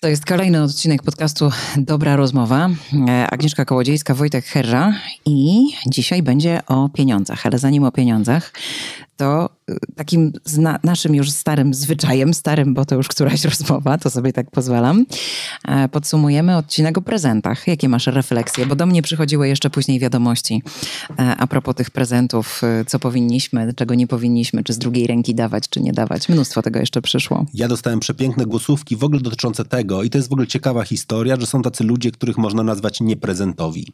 To jest kolejny odcinek podcastu Dobra Rozmowa. E, Agnieszka Kołodziejska, Wojtek Herra i dzisiaj będzie o pieniądzach, ale zanim o pieniądzach, to y, takim zna- naszym już starym zwyczajem, starym, bo to już któraś rozmowa, to sobie tak pozwalam, e, podsumujemy odcinek o prezentach. Jakie masz refleksje? Bo do mnie przychodziły jeszcze później wiadomości e, a propos tych prezentów, y, co powinniśmy, czego nie powinniśmy, czy z drugiej ręki dawać, czy nie dawać. Mnóstwo tego jeszcze przyszło. Ja dostałem przepiękne głosówki w ogóle dotyczące tego i to jest w ogóle ciekawa historia, że są tacy ludzie, których można nazwać nieprezentowi.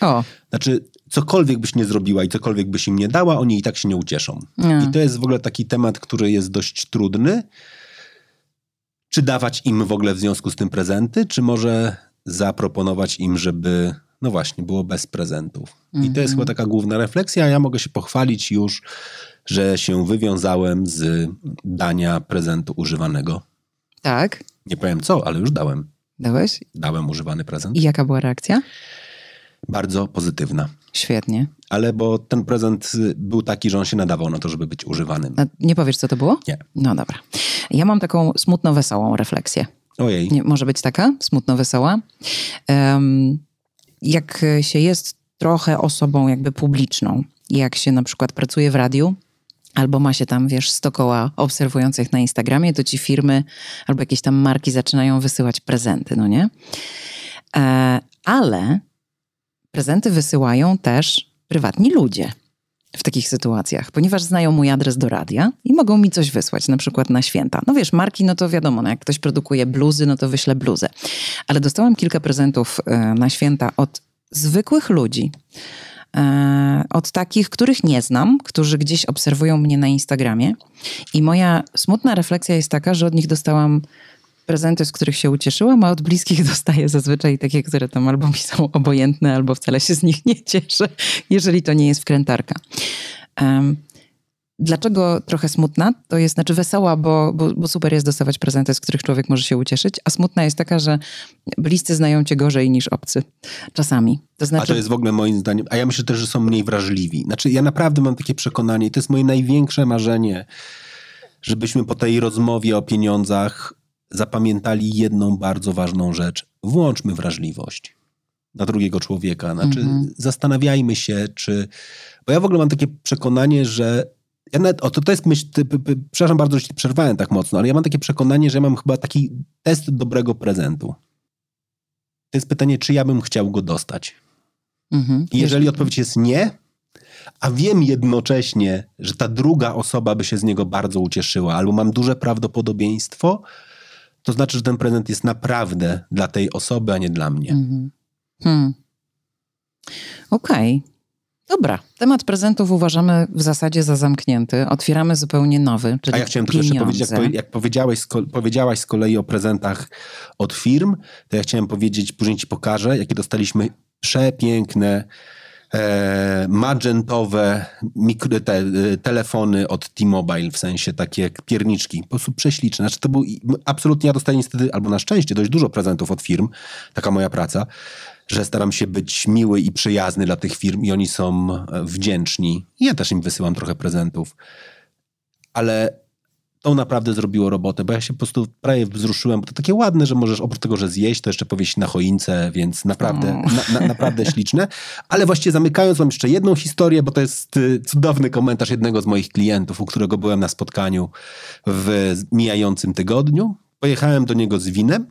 O, Znaczy, cokolwiek byś nie zrobiła i cokolwiek byś im nie dała, oni i tak się nie ucieszą. Nie. I to jest w ogóle taki temat, który jest dość trudny. Czy dawać im w ogóle w związku z tym prezenty, czy może zaproponować im, żeby, no właśnie, było bez prezentów. I to jest chyba taka główna refleksja, ja mogę się pochwalić już, że się wywiązałem z dania prezentu używanego. tak? Nie powiem co, ale już dałem. Dałeś? Dałem używany prezent. I jaka była reakcja? Bardzo pozytywna. Świetnie. Ale bo ten prezent y, był taki, że on się nadawał na to, żeby być używanym. A nie powiesz, co to było? Nie. No dobra. Ja mam taką smutno-wesołą refleksję. Ojej. Nie, może być taka? Smutno-wesoła? Em, jak się jest trochę osobą jakby publiczną, jak się na przykład pracuje w radiu, albo ma się tam, wiesz, 100 koła obserwujących na Instagramie, to ci firmy albo jakieś tam marki zaczynają wysyłać prezenty, no nie? E, ale prezenty wysyłają też prywatni ludzie w takich sytuacjach, ponieważ znają mój adres do radia i mogą mi coś wysłać, na przykład na święta. No wiesz, marki, no to wiadomo, no jak ktoś produkuje bluzy, no to wyślę bluzę. Ale dostałam kilka prezentów e, na święta od zwykłych ludzi. E, Od takich, których nie znam, którzy gdzieś obserwują mnie na Instagramie. I moja smutna refleksja jest taka, że od nich dostałam prezenty, z których się ucieszyłam, a od bliskich dostaję zazwyczaj takie, które tam albo mi są obojętne, albo wcale się z nich nie cieszę, jeżeli to nie jest wkrętarka. Em, Dlaczego trochę smutna? To jest znaczy wesoła, bo, bo, bo super jest dostawać prezenty, z których człowiek może się ucieszyć, a smutna jest taka, że bliscy znają cię gorzej niż obcy. Czasami. To A znaczy, to jest w ogóle moim zdaniem, a ja myślę też, że są mniej wrażliwi. Znaczy ja naprawdę mam takie przekonanie i to jest moje największe marzenie, żebyśmy po tej rozmowie o pieniądzach zapamiętali jedną bardzo ważną rzecz. Włączmy wrażliwość na drugiego człowieka. Znaczy zastanawiajmy się, czy... Bo ja w ogóle mam takie przekonanie, że ja nawet, o, to, to jest myśl, ty, ty, ty, przepraszam bardzo, że ci przerwałem tak mocno, ale ja mam takie przekonanie, że ja mam chyba taki test dobrego prezentu. To jest pytanie, czy ja bym chciał go dostać. mhm. I jeżeli odpowiedź jest nie, a wiem jednocześnie, że ta druga osoba by się z niego bardzo ucieszyła, albo mam duże prawdopodobieństwo, to znaczy, że ten prezent jest naprawdę dla tej osoby, a nie dla mnie. Hmm. Okej. Dobra. Temat prezentów uważamy w zasadzie za zamknięty. Otwieramy zupełnie nowy, czyli A ja chciałem tylko jeszcze pieniądze. powiedzieć, jak, powie- jak powiedziałeś, powiedziałaś z kolei o prezentach od firm, to ja chciałem powiedzieć, później ci pokażę, jakie dostaliśmy przepiękne e, magentowe mikro, te, telefony od T-Mobile, w sensie takie jak pierniczki, po prostu prześliczne. Znaczy to był, absolutnie ja dostaję niestety, albo na szczęście, dość dużo prezentów od firm, taka moja praca, że staram się być miły i przyjazny dla tych firm i oni są wdzięczni. Ja też im wysyłam trochę prezentów. Ale to naprawdę zrobiło robotę, bo ja się po prostu prawie wzruszyłem, bo to takie ładne, że możesz oprócz tego, że zjeść, to jeszcze powieść na choince, więc naprawdę, na, na, naprawdę śliczne. Ale właściwie zamykając, mam jeszcze jedną historię, bo to jest y, cudowny komentarz jednego z moich klientów, u którego byłem na spotkaniu w mijającym tygodniu. Pojechałem do niego z winem,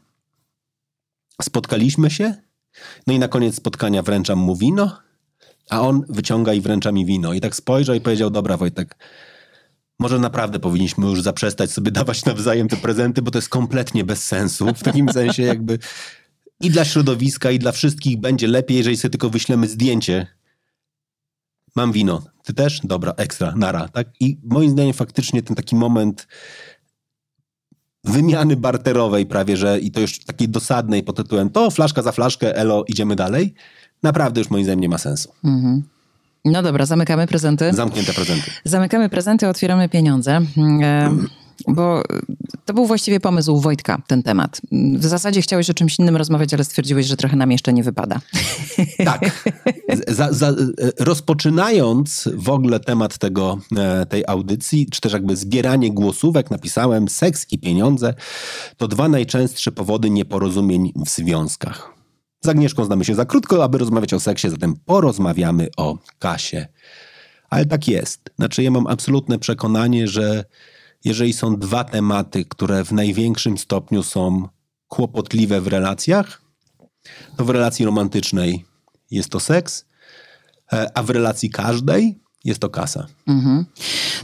spotkaliśmy się, no i na koniec spotkania wręczam mu wino, a on wyciąga i wręcza mi wino. I tak spojrzał i powiedział, dobra Wojtek, może naprawdę powinniśmy już zaprzestać sobie dawać nawzajem te prezenty, bo to jest kompletnie bez sensu. W takim sensie jakby i dla środowiska, i dla wszystkich będzie lepiej, jeżeli sobie tylko wyślemy zdjęcie. Mam wino. Ty też? Dobra, ekstra, nara. Tak? I moim zdaniem faktycznie ten taki moment wymiany barterowej prawie, że i to już takiej dosadnej pod tytułem to flaszka za flaszkę, elo, idziemy dalej, naprawdę już moim zdaniem nie ma sensu. No dobra, zamykamy prezenty. Zamknięte prezenty. Zamykamy prezenty, otwieramy pieniądze. E, Bo to był właściwie pomysł Wojtka, ten temat. W zasadzie chciałeś o czymś innym rozmawiać, ale stwierdziłeś, że trochę nam jeszcze nie wypada. Tak. Za, za, rozpoczynając w ogóle temat tego, e, tej audycji, czy też jakby zbieranie głosówek, napisałem seks i pieniądze to dwa najczęstsze powody nieporozumień w związkach. Z Agnieszką znamy się za krótko, aby rozmawiać o seksie, zatem porozmawiamy o kasie. Ale tak jest. Znaczy, ja mam absolutne przekonanie, że jeżeli są dwa tematy, które w największym stopniu są kłopotliwe w relacjach, to w relacji romantycznej jest to seks, e, a w relacji każdej jest to kasa. Mhm.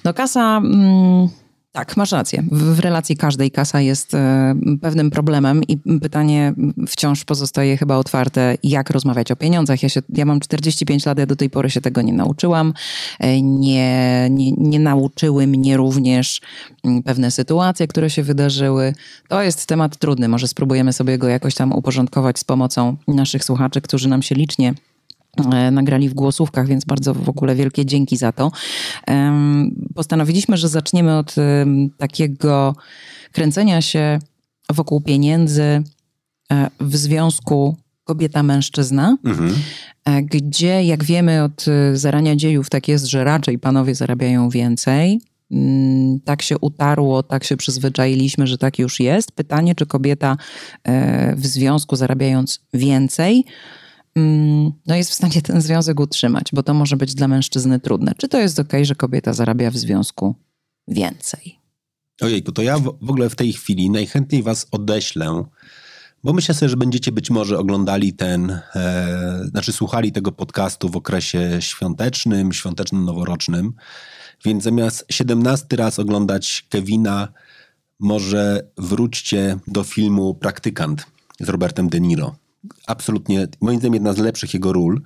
No kasa... Mm tak, masz rację. W, relacji każdej kasa jest e, pewnym problemem i pytanie wciąż pozostaje chyba otwarte, jak rozmawiać o pieniądzach. Ja, się, ja mam 45 lat, ja do tej pory się tego nie nauczyłam. E, nie, nie, nie nauczyły mnie również mm, pewne sytuacje, które się wydarzyły. To jest temat trudny. Może spróbujemy sobie go jakoś tam uporządkować z pomocą naszych słuchaczy, którzy nam się licznie nagrali w głosówkach, więc bardzo w ogóle wielkie dzięki za to. Postanowiliśmy, że zaczniemy od takiego kręcenia się wokół pieniędzy e, w związku kobieta-mężczyzna, mhm. E, gdzie, jak wiemy od zarania dziejów, tak jest, że raczej panowie zarabiają więcej. Mm, tak się utarło, tak się przyzwyczailiśmy, że tak już jest. Pytanie, czy kobieta w związku zarabiając więcej, no jest w stanie ten związek utrzymać, bo to może być dla mężczyzny trudne. Czy to jest ok, że kobieta zarabia w związku więcej? Ojejku, to ja w ogóle w tej chwili najchętniej was odeślę, bo myślę sobie, że będziecie być może oglądali ten, e, znaczy słuchali tego podcastu w okresie świątecznym, świąteczno-noworocznym, więc zamiast 17 raz oglądać Kevina, może wróćcie do filmu Praktykant z Robertem De Niro absolutnie, moim zdaniem, jedna z lepszych jego ról.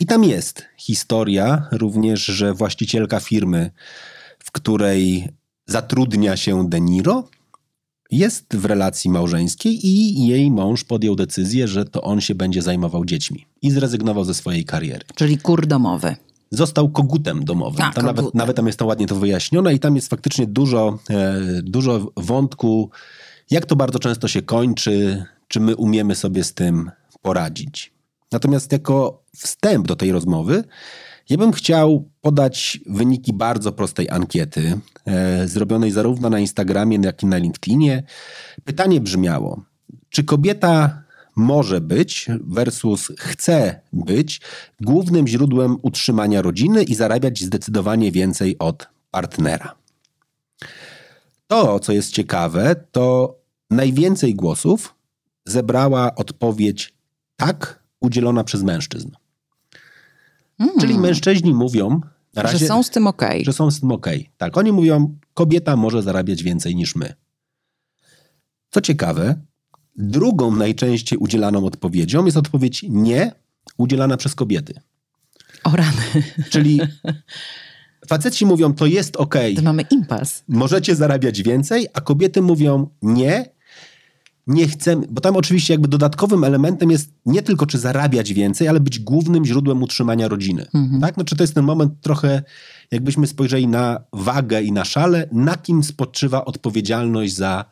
I tam jest historia również, że właścicielka firmy, w której zatrudnia się De Niro, jest w relacji małżeńskiej i jej mąż podjął decyzję, że to on się będzie zajmował dziećmi i zrezygnował ze swojej kariery. Czyli kur domowy. Został kogutem domowym. A, tam Nawet, nawet tam jest to ładnie to wyjaśnione i tam jest faktycznie dużo, e, dużo wątku, jak to bardzo często się kończy, czy my umiemy sobie z tym poradzić. Natomiast jako wstęp do tej rozmowy, ja bym chciał podać wyniki bardzo prostej ankiety, e, zrobionej zarówno na Instagramie, jak i na LinkedInie. Pytanie brzmiało: czy kobieta może być versus chce być głównym źródłem utrzymania rodziny i zarabiać zdecydowanie więcej od partnera? To, co jest ciekawe, to najwięcej głosów zebrała odpowiedź tak udzielona przez mężczyzn. Mm. Czyli mężczyźni mówią, razie, że są z tym ok. Że są z tym ok. Tak, oni mówią, kobieta może zarabiać więcej niż my. Co ciekawe, drugą najczęściej udzielaną odpowiedzią jest odpowiedź nie, udzielana przez kobiety. O rany. Czyli faceci mówią, to jest ok. To mamy impas. Możecie zarabiać więcej, a kobiety mówią nie, nie chcemy, bo tam oczywiście jakby dodatkowym elementem jest nie tylko czy zarabiać więcej, ale być głównym źródłem utrzymania rodziny. Mhm. Tak? Znaczy to jest ten moment trochę, jakbyśmy spojrzeli na wagę i na szale, na kim spoczywa odpowiedzialność za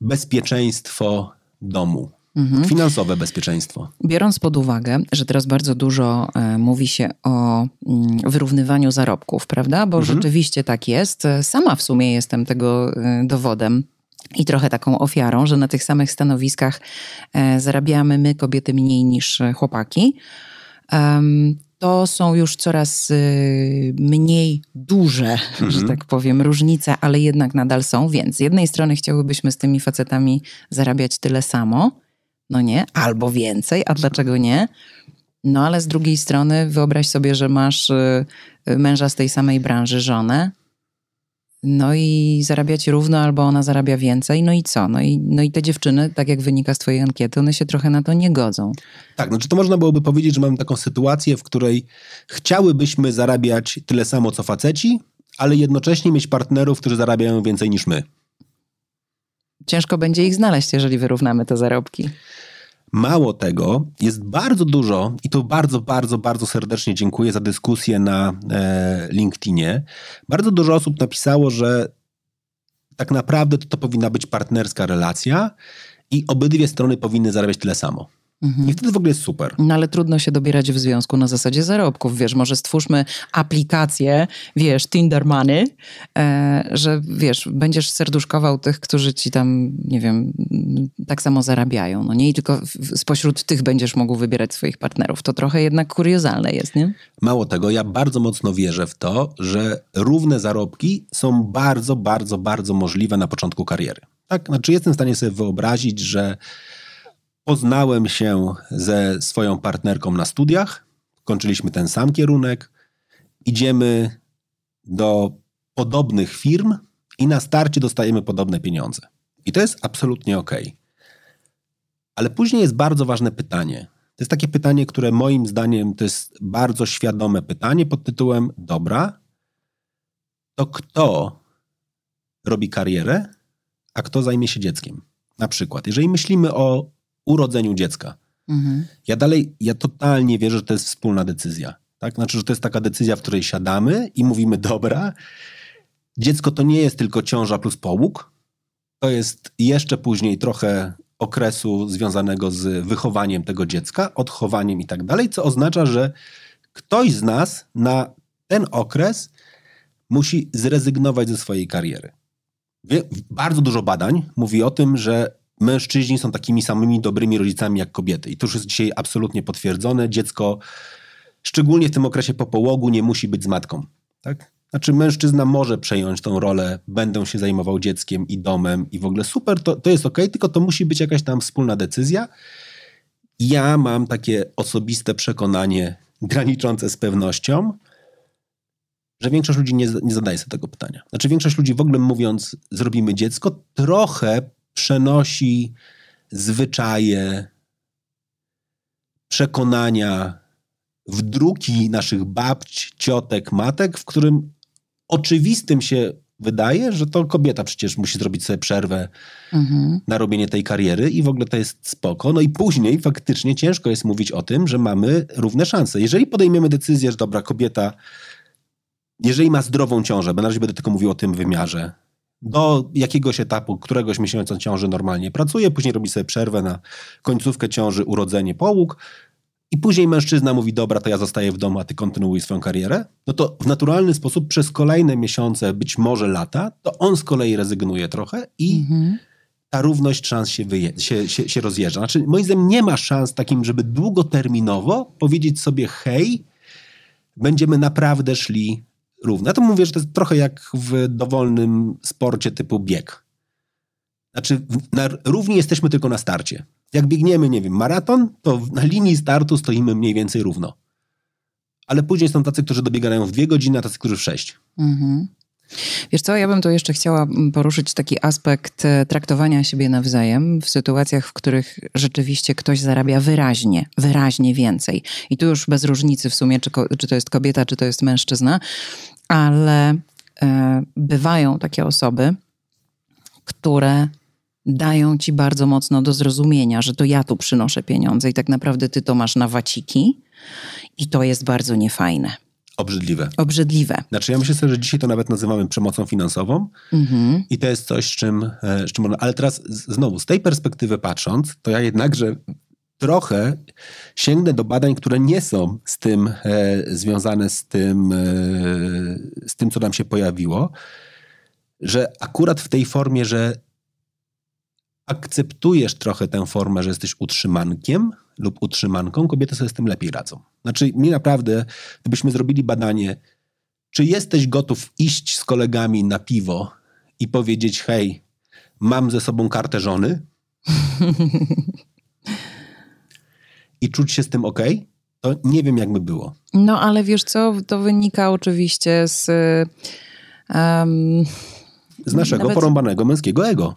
bezpieczeństwo domu. Mhm. Finansowe bezpieczeństwo. Biorąc pod uwagę, że teraz bardzo dużo e, mówi się o mm, wyrównywaniu zarobków, prawda? Bo mhm. rzeczywiście tak jest. Sama w sumie jestem tego e, dowodem i trochę taką ofiarą, że na tych samych stanowiskach e, zarabiamy my, kobiety, mniej niż e, chłopaki. To są już coraz e, mniej duże, mhm. że tak powiem, różnice, ale jednak nadal są. Więc z jednej strony chciałybyśmy z tymi facetami zarabiać tyle samo, no nie, albo więcej, a dlaczego nie? No ale z drugiej strony wyobraź sobie, że masz męża z tej samej branży, żonę, no i zarabiacie równo, albo ona zarabia więcej, no i co? No i, no i te dziewczyny, tak jak wynika z twojej ankiety, one się trochę na to nie godzą. Tak, no czy to można byłoby powiedzieć, że mamy taką sytuację, w której chciałybyśmy zarabiać tyle samo co faceci, ale jednocześnie mieć partnerów, którzy zarabiają więcej niż my. Ciężko będzie ich znaleźć, jeżeli wyrównamy te zarobki. Mało tego, jest bardzo dużo, i tu bardzo, bardzo, bardzo serdecznie dziękuję za dyskusję na e, LinkedInie. Bardzo dużo osób napisało, że tak naprawdę to, to powinna być partnerska relacja i obydwie strony powinny zarabiać tyle samo. Mhm. I wtedy w ogóle jest super. No ale trudno się dobierać w związku na zasadzie zarobków. Wiesz, może stwórzmy aplikację, wiesz, Tinder Money, e, że wiesz, będziesz serduszkował tych, którzy ci tam, nie wiem, tak samo zarabiają. No nie i tylko w, spośród tych będziesz mógł wybierać swoich partnerów. To trochę jednak kuriozalne jest, nie? Mało tego, ja bardzo mocno wierzę w to, że równe zarobki są bardzo, bardzo, bardzo możliwe na początku kariery. Tak, znaczy jestem w stanie sobie wyobrazić, że Poznałem się ze swoją partnerką na studiach, kończyliśmy ten sam kierunek, idziemy do podobnych firm i na starcie dostajemy podobne pieniądze. I to jest absolutnie ok. Ale później jest bardzo ważne pytanie. To jest takie pytanie, które moim zdaniem to jest bardzo świadome pytanie pod tytułem: Dobra, to kto robi karierę, a kto zajmie się dzieckiem? Na przykład, jeżeli myślimy o urodzeniu dziecka. Mhm. Ja dalej, ja totalnie wierzę, że to jest wspólna decyzja. Tak? Znaczy, że to jest taka decyzja, w której siadamy i mówimy, dobra, dziecko to nie jest tylko ciąża plus połóg, to jest jeszcze później trochę okresu związanego z wychowaniem tego dziecka, odchowaniem i tak dalej, co oznacza, że ktoś z nas na ten okres musi zrezygnować ze swojej kariery. Bardzo dużo badań mówi o tym, że mężczyźni są takimi samymi dobrymi rodzicami jak kobiety. I to już jest dzisiaj absolutnie potwierdzone. Dziecko, szczególnie w tym okresie po połogu, nie musi być z matką. Tak? Znaczy, mężczyzna może przejąć tą rolę, będę się zajmował dzieckiem i domem i w ogóle super, to, to jest ok, tylko to musi być jakaś tam wspólna decyzja. Ja mam takie osobiste przekonanie, graniczące z pewnością, że większość ludzi nie, nie zadaje sobie tego pytania. Znaczy, większość ludzi w ogóle mówiąc, zrobimy dziecko, trochę przenosi zwyczaje, przekonania w druki naszych babć, ciotek, matek, w którym oczywistym się wydaje, że to kobieta przecież musi zrobić sobie przerwę mhm. na robienie tej kariery i w ogóle to jest spoko. No i później faktycznie ciężko jest mówić o tym, że mamy równe szanse. Jeżeli podejmiemy decyzję, że dobra, kobieta, jeżeli ma zdrową ciążę, bo na razie będę tylko mówił o tym wymiarze, do jakiegoś etapu, któregoś miesiąca ciąży normalnie pracuje, później robi sobie przerwę na końcówkę ciąży, urodzenie, połóg i później mężczyzna mówi, dobra, to ja zostaję w domu, a ty kontynuuj swoją karierę, no to w naturalny sposób przez kolejne miesiące, być może lata, to on z kolei rezygnuje trochę i mhm. ta równość szans się, wyje- się, się, się rozjeżdża. Znaczy, moim zdaniem nie ma szans takim, żeby długoterminowo powiedzieć sobie, hej, będziemy naprawdę szli równe. Ja to mówię, że to jest trochę jak w dowolnym sporcie typu bieg. Znaczy, na, równi jesteśmy tylko na starcie. Jak biegniemy, nie wiem, maraton, to na linii startu stoimy mniej więcej równo. Ale później są tacy, którzy dobiegają w dwie godziny, a tacy, którzy w sześć. Mhm. Wiesz co, ja bym tu jeszcze chciała poruszyć taki aspekt e, traktowania siebie nawzajem w sytuacjach, w których rzeczywiście ktoś zarabia wyraźnie, wyraźnie więcej. I tu już bez różnicy w sumie, czy, czy to jest kobieta, czy to jest mężczyzna, ale e, bywają takie osoby, które dają ci bardzo mocno do zrozumienia, że to ja tu przynoszę pieniądze i tak naprawdę ty to masz na waciki i to jest bardzo niefajne. Obrzydliwe. Obrzydliwe. Znaczy ja myślę sobie, że dzisiaj to nawet nazywamy przemocą finansową mhm. i to jest coś, z czym, e, z czym... Ale teraz znowu, z tej perspektywy patrząc, to ja jednakże trochę sięgnę do badań, które nie są z tym e, związane z tym, e, z tym, co nam się pojawiło, że akurat w tej formie, że akceptujesz trochę tę formę, że jesteś utrzymankiem lub utrzymanką, kobiety sobie z tym lepiej radzą. Znaczy, mi naprawdę, gdybyśmy zrobili badanie, czy jesteś gotów iść z kolegami na piwo i powiedzieć, hej, mam ze sobą kartę żony i czuć się z tym ok, to nie wiem, jak by było. No, ale wiesz co, to wynika oczywiście z... Um, z naszego nawet... porąbanego męskiego ego.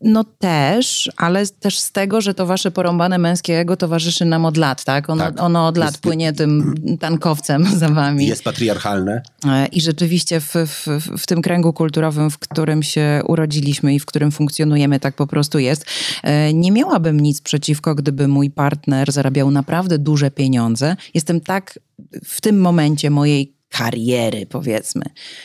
No też, ale też z tego, że to wasze porąbane męskie ego towarzyszy nam od lat, tak? Ono, tak. ono od lat jest, płynie tym tankowcem za wami. Jest patriarchalne. E, I rzeczywiście w, w, w tym kręgu kulturowym, w którym się urodziliśmy i w którym funkcjonujemy, tak po prostu jest. E, nie miałabym nic przeciwko, gdyby mój partner zarabiał naprawdę duże pieniądze. Jestem tak w tym momencie mojej kariery, powiedzmy,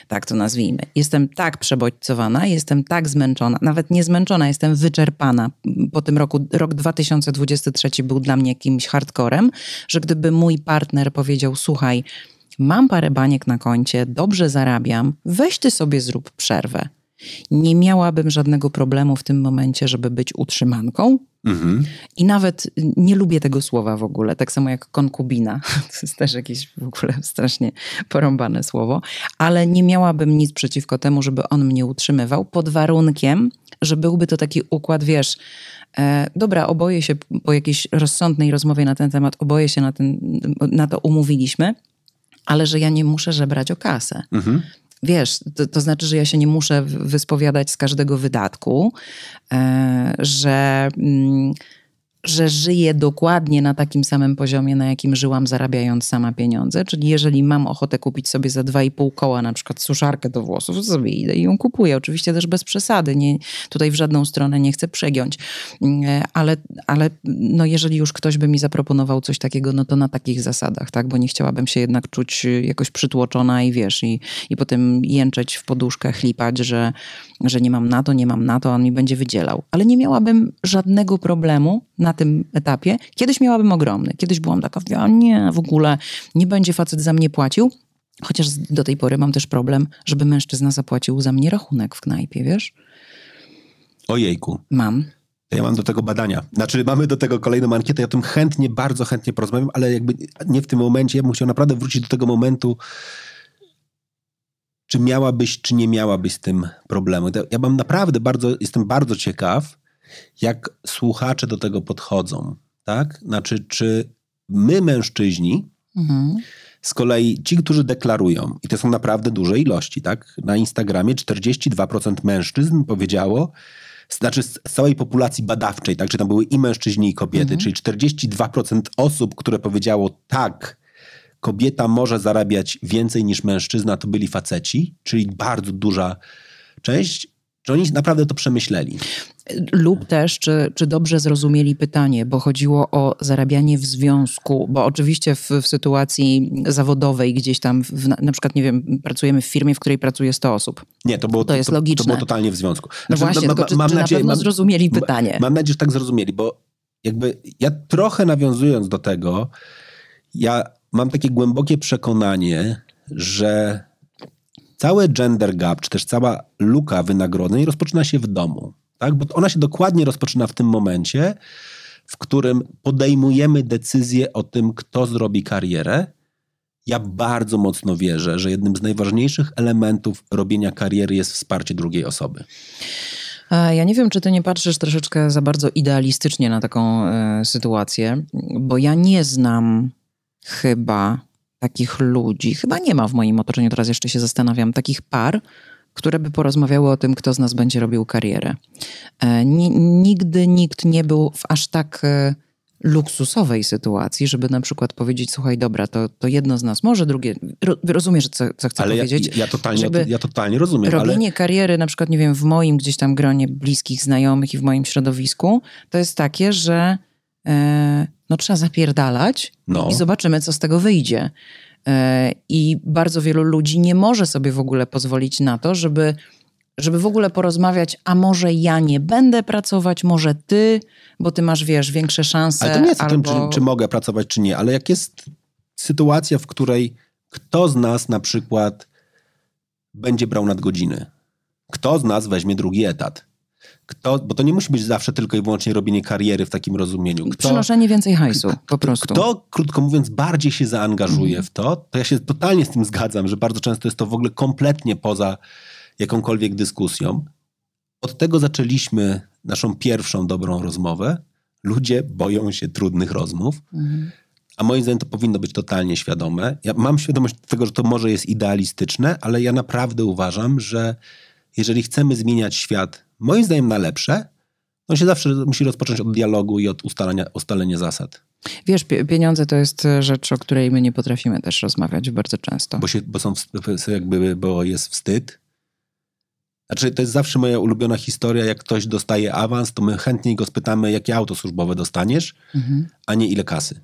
tak to nazwijmy. Jestem tak przebodźcowana, jestem tak zmęczona, nawet nie zmęczona, jestem wyczerpana. Po tym roku, rok 2023 był dla mnie jakimś hardcorem, że gdyby mój partner powiedział, słuchaj, mam parę baniek na koncie, dobrze zarabiam, weź ty sobie zrób przerwę. Nie miałabym żadnego problemu w tym momencie, żeby być utrzymanką, Mhm. I nawet nie lubię tego słowa w ogóle, tak samo jak konkubina. To jest też jakieś w ogóle strasznie porąbane słowo, ale nie miałabym nic przeciwko temu, żeby on mnie utrzymywał, pod warunkiem, że byłby to taki układ, wiesz, e, dobra, oboje się po jakiejś rozsądnej rozmowie na ten temat, oboje się na, ten, na to umówiliśmy, ale że ja nie muszę żebrać o kasę. Mhm wiesz, to, to, znaczy, że ja się nie muszę wyspowiadać z każdego wydatku, e, że. Że żyję dokładnie na takim samym poziomie, na jakim żyłam, zarabiając sama pieniądze. Czyli jeżeli mam ochotę kupić sobie za 2,5 koła na przykład suszarkę do włosów, to sobie idę i ją kupuję. Oczywiście też bez przesady. Nie, tutaj w żadną stronę nie chcę przegiąć. Mm, ale, ale no jeżeli już ktoś by mi zaproponował coś takiego, no to na takich zasadach, tak? Bo nie chciałabym się jednak czuć jakoś przytłoczona i wiesz, i, i potem jęczeć w poduszkę, chlipać, że, że nie mam na to, nie mam na to, on mi będzie wydzielał. Ale nie miałabym żadnego problemu na tym etapie. Kiedyś miałabym ogromny. Kiedyś byłam taka, a nie, w ogóle nie będzie facet za mnie płacił. Chociaż do tej pory mam też problem, żeby mężczyzna zapłacił za mnie rachunek w knajpie, wiesz? Ojejku. Mam. Ja mam do tego badania. Znaczy, mamy do tego kolejną ankietę. Ja o tym chętnie, bardzo chętnie porozmawiam, ale jakby nie w tym momencie. Ja bym chciał naprawdę wrócić do tego momentu, czy miałabyś, czy nie miałabyś z tym problemu. Ja mam naprawdę bardzo, jestem bardzo ciekaw, jak słuchacze do tego podchodzą, tak? Znaczy, czy my mężczyźni, mhm. z kolei ci, którzy deklarują, i to są naprawdę duże ilości, tak? Na Instagramie 42% mężczyzn powiedziało, znaczy z całej populacji badawczej, tak? Czy tam były i mężczyźni, i kobiety, mhm. czyli 42% osób, które powiedziało tak, kobieta może zarabiać więcej niż mężczyzna, to byli faceci, czyli bardzo duża część. Czy oni naprawdę to przemyśleli? Lub też, czy, czy dobrze zrozumieli pytanie, bo chodziło o zarabianie w związku, bo oczywiście w, w sytuacji zawodowej gdzieś tam, w, na przykład, nie wiem, pracujemy w firmie, w której pracuje 100 osób. Nie, to było, to, jest to, logiczne. To było totalnie w związku. Znaczy, no właśnie, no, tylko, czy, mam czy nadzieję, na pewno mam, zrozumieli pytanie? Mam nadzieję, że tak zrozumieli, bo jakby ja trochę nawiązując do tego, ja mam takie głębokie przekonanie, że całe gender gap, czy też cała luka wynagrodzeń rozpoczyna się w domu. Tak? Bo ona się dokładnie rozpoczyna w tym momencie, w którym podejmujemy decyzję o tym, kto zrobi karierę. Ja bardzo mocno wierzę, że jednym z najważniejszych elementów robienia kariery jest wsparcie drugiej osoby. Ja nie wiem, czy ty nie patrzysz troszeczkę za bardzo idealistycznie na taką y, sytuację, bo ja nie znam chyba takich ludzi, chyba nie ma w moim otoczeniu, teraz jeszcze się zastanawiam, takich par, które by porozmawiały o tym, kto z nas będzie robił karierę. E, nigdy nikt nie był w aż tak e, luksusowej sytuacji, żeby na przykład powiedzieć, słuchaj, dobra, to, to jedno z nas może, drugie, rozumiesz, co, co chcę ale powiedzieć? Ja, ja, totalnie, ja totalnie rozumiem. Robienie ale... kariery, na przykład, nie wiem, w moim gdzieś tam gronie bliskich znajomych i w moim środowisku, to jest takie, że no trzeba zapierdalać no. i zobaczymy, co z tego wyjdzie. E, I bardzo wielu ludzi nie może sobie w ogóle pozwolić na to, żeby, żeby w ogóle porozmawiać, a może ja nie będę pracować, może ty, bo ty masz, wiesz, większe szanse. Ale to nie jest albo... o tym, czy, czy mogę pracować, czy nie, ale jak jest sytuacja, w której kto z nas na przykład będzie brał nadgodziny, kto z nas weźmie drugi etat, kto, bo to nie musi być zawsze tylko i wyłącznie robienie kariery w takim rozumieniu. Kto, Przynoszenie więcej hajsu, po prostu. Kto, krótko mówiąc, bardziej się zaangażuje mm. w to, to ja się totalnie z tym zgadzam, że bardzo często jest to w ogóle kompletnie poza jakąkolwiek dyskusją. Od tego zaczęliśmy naszą pierwszą dobrą rozmowę. Ludzie boją się trudnych rozmów. Mm. A moim zdaniem to powinno być totalnie świadome. Ja mam świadomość tego, że to może jest idealistyczne, ale ja naprawdę uważam, że jeżeli chcemy zmieniać świat moim zdaniem na lepsze, on się zawsze musi rozpocząć od dialogu i od ustalenia, ustalenia zasad. Wiesz, pieniądze to jest rzecz, o której my nie potrafimy też rozmawiać bardzo często. Bo, się, bo, są, jakby, bo jest wstyd. Znaczy, to jest zawsze moja ulubiona historia, jak ktoś dostaje awans, to my chętnie go spytamy, jakie auto służbowe dostaniesz, mhm. a nie ile kasy.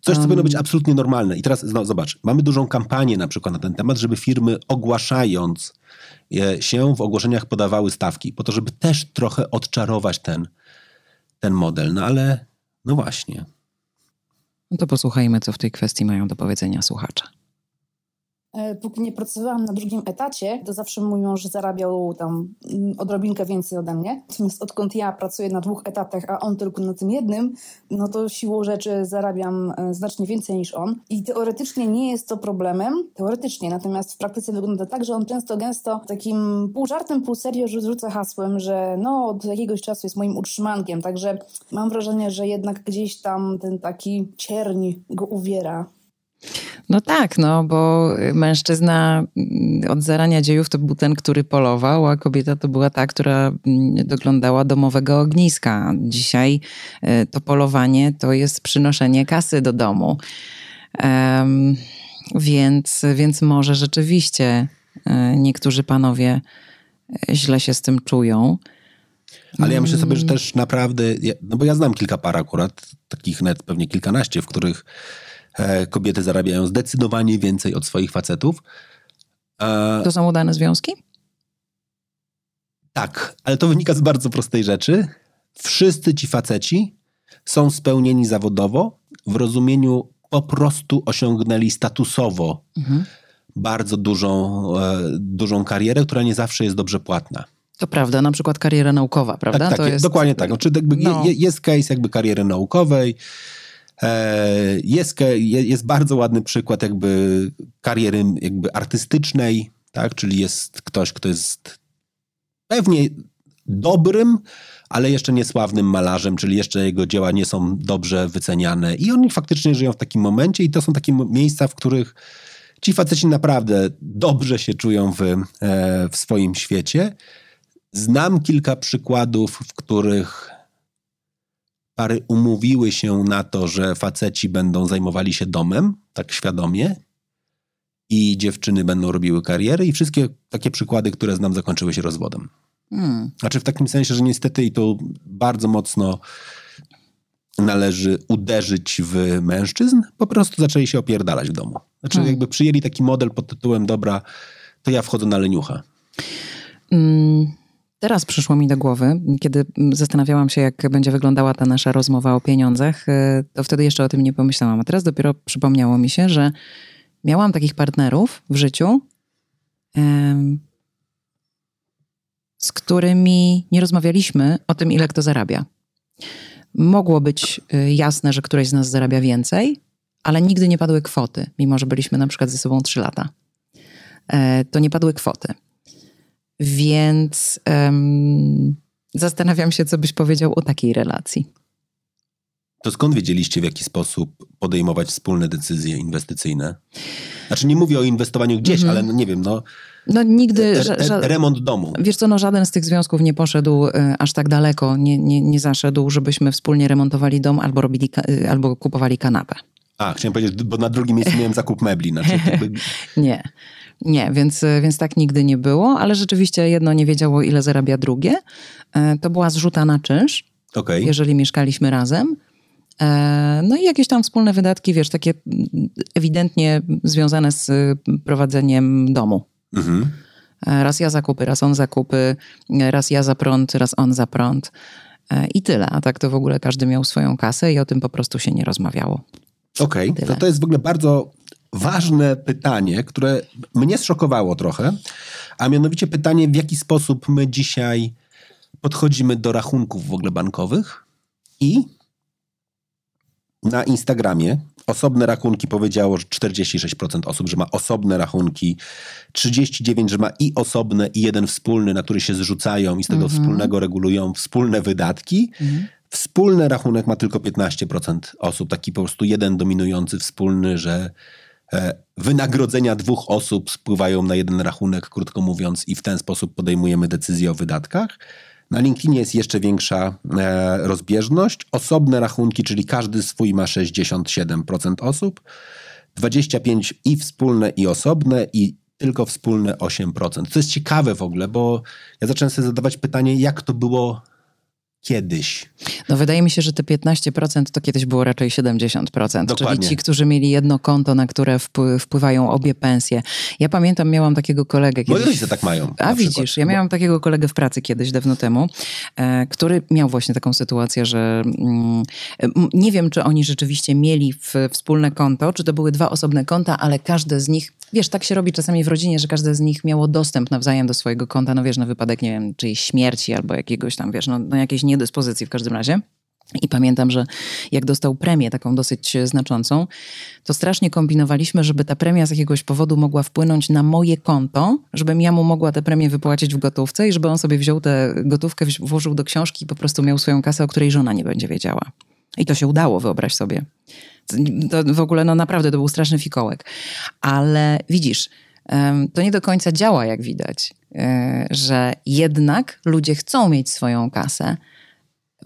Coś, co um. powinno być absolutnie normalne. I teraz no, zobacz, mamy dużą kampanię na przykład na ten temat, żeby firmy ogłaszając się w ogłoszeniach podawały stawki, po to, żeby też trochę odczarować ten, ten model. No ale no właśnie. No to posłuchajmy, co w tej kwestii mają do powiedzenia słuchacze. E, póki nie pracowałam na drugim etacie, to zawsze mój mąż zarabiał tam mm, odrobinkę więcej ode mnie. Natomiast odkąd ja pracuję na dwóch etatach, a on tylko na tym jednym, no to siłą rzeczy zarabiam e, znacznie więcej niż on. I teoretycznie nie jest to problemem, teoretycznie, natomiast w praktyce wygląda tak, że on często gęsto takim pół żartem, pół serio rzuca hasłem, że no od jakiegoś czasu jest moim utrzymankiem, także mam wrażenie, że jednak gdzieś tam ten taki cierń go uwiera. No tak, no bo mężczyzna mm, od zarania dziejów to był ten, który polował, a kobieta to była ta, która mm, doglądała domowego ogniska. Dzisiaj y, to polowanie to jest przynoszenie kasy do domu. Um, więc, więc może rzeczywiście y, niektórzy panowie źle się z tym czują. Ale ja myślę sobie, że też naprawdę, no bo ja znam kilka par akurat, takich net pewnie kilkanaście, w których E, kobiety zarabiają zdecydowanie więcej od swoich facetów. E, to są udane związki? Tak, ale to wynika z bardzo prostej rzeczy. Wszyscy ci faceci są spełnieni zawodowo w rozumieniu po prostu osiągnęli statusowo mhm. bardzo dużą, e, dużą karierę, która nie zawsze jest dobrze płatna. To prawda, na przykład kariera naukowa, prawda? Tak, tak to jest... dokładnie tak. Znaczy, no. jest case jakby kariery naukowej, E, jest, jest bardzo ładny przykład jakby kariery jakby artystycznej, tak? czyli jest ktoś, kto jest pewnie dobrym, ale jeszcze niesławnym malarzem, czyli jeszcze jego dzieła nie są dobrze wyceniane i oni faktycznie żyją w takim momencie i to są takie miejsca, w których ci faceci naprawdę dobrze się czują w, e, w swoim świecie. Znam kilka przykładów, w których pary umówiły się na to, że faceci będą zajmowali się domem, tak świadomie, i dziewczyny będą robiły kariery, i wszystkie takie przykłady, które znam, zakończyły się rozwodem. Hmm. Znaczy w takim sensie, że niestety i to bardzo mocno należy uderzyć w mężczyzn, po prostu zaczęli się opierdalać w domu. Znaczy hmm. jakby przyjęli taki model pod tytułem dobra, to ja wchodzę na leniucha. Hmm. Teraz przyszło mi do głowy, kiedy zastanawiałam się, jak będzie wyglądała ta nasza rozmowa o pieniądzach, y, to wtedy jeszcze o tym nie pomyślałam. A teraz dopiero przypomniało mi się, że miałam takich partnerów w życiu, z którymi nie rozmawialiśmy o tym, ile kto zarabia. Mogło być y, jasne, że któreś z nas zarabia więcej, ale nigdy nie padły kwoty, mimo że byliśmy na przykład ze sobą trzy lata. E, to nie padły kwoty. Więc um, zastanawiam się, co byś powiedział o takiej relacji. To skąd wiedzieliście, w jaki sposób podejmować wspólne decyzje inwestycyjne? Znaczy, nie mówię o inwestowaniu gdzieś, mm ale no, nie wiem, no. No nigdy. remont domu. Wiesz co, no żaden z tych związków nie poszedł y, aż tak daleko, nie, nie, nie zaszedł, żebyśmy wspólnie remontowali dom albo, robili, y, albo kupowali kanapę. A, chciałem powiedzieć, bo na drugim miejscu miałem zakup mebli. Znaczy, jakby... nie. Nie, więc, więc tak nigdy nie było, ale rzeczywiście jedno nie wiedziało, ile zarabia drugie. E, to była zrzuta na czynsz, okay. jeżeli mieszkaliśmy razem. E, no i jakieś tam wspólne wydatki, wiesz, takie ewidentnie związane z prowadzeniem domu. Mhm. E, raz ja zakupy, raz on zakupy, raz ja za prąd, raz on za prąd. I tyle. A tak to w ogóle każdy miał swoją kasę i o tym po prostu się nie rozmawiało. Okej, okay. to, to jest w ogóle bardzo ważne pytanie, które mnie zszokowało trochę, a mianowicie pytanie, w jaki sposób my dzisiaj podchodzimy do rachunków w ogóle bankowych i na Instagramie osobne rachunki powiedziało, że 46% osób, że ma osobne rachunki, 39%, że ma i osobne, i jeden wspólny, na który się zrzucają i z tego mhm. wspólnego regulują wspólne wydatki. Mhm. Wspólny rachunek ma tylko 15% osób, taki po prostu jeden dominujący wspólny, że wynagrodzenia dwóch osób spływają na jeden rachunek, krótko mówiąc, i w ten sposób podejmujemy decyzje o wydatkach. Na LinkedInie jest jeszcze większa e, rozbieżność. Osobne rachunki, czyli każdy swój ma 67% osób, 25% i wspólne, i osobne, i tylko wspólne 8%. To jest ciekawe w ogóle, bo ja zacząłem sobie zadawać pytanie, jak to było kiedyś. No wydaje mi się, że te 15% to kiedyś było raczej 70%. Dokładnie. Czyli ci, którzy mieli jedno konto, na które wpły- wpływają obie pensje. Ja pamiętam, miałam takiego kolegę Moi kiedyś. rodzice tak mają. A widzisz, przykład. ja miałam takiego kolegę w pracy kiedyś, dawno temu, e, który miał właśnie taką sytuację, że mm, nie wiem, czy oni rzeczywiście mieli w, wspólne konto, czy to były dwa osobne konta, ale każde z nich, wiesz, tak się robi czasami w rodzinie, że każde z nich miało dostęp nawzajem do swojego konta, no wiesz, na wypadek, nie wiem, czyjejś śmierci albo jakiegoś tam, wiesz, no, no jakiejś niedyspozycji w każdym razie. I pamiętam, że jak dostał premię taką dosyć znaczącą, to strasznie kombinowaliśmy, żeby ta premia z jakiegoś powodu mogła wpłynąć na moje konto, żebym ja mu mogła tę premię wypłacić w gotówce i żeby on sobie wziął tę gotówkę, włożył do książki i po prostu miał swoją kasę, o której żona nie będzie wiedziała. I to się udało, wyobraź sobie. To w ogóle, no naprawdę, to był straszny fikołek. Ale widzisz, to nie do końca działa, jak widać, e, że jednak ludzie chcą mieć swoją kasę,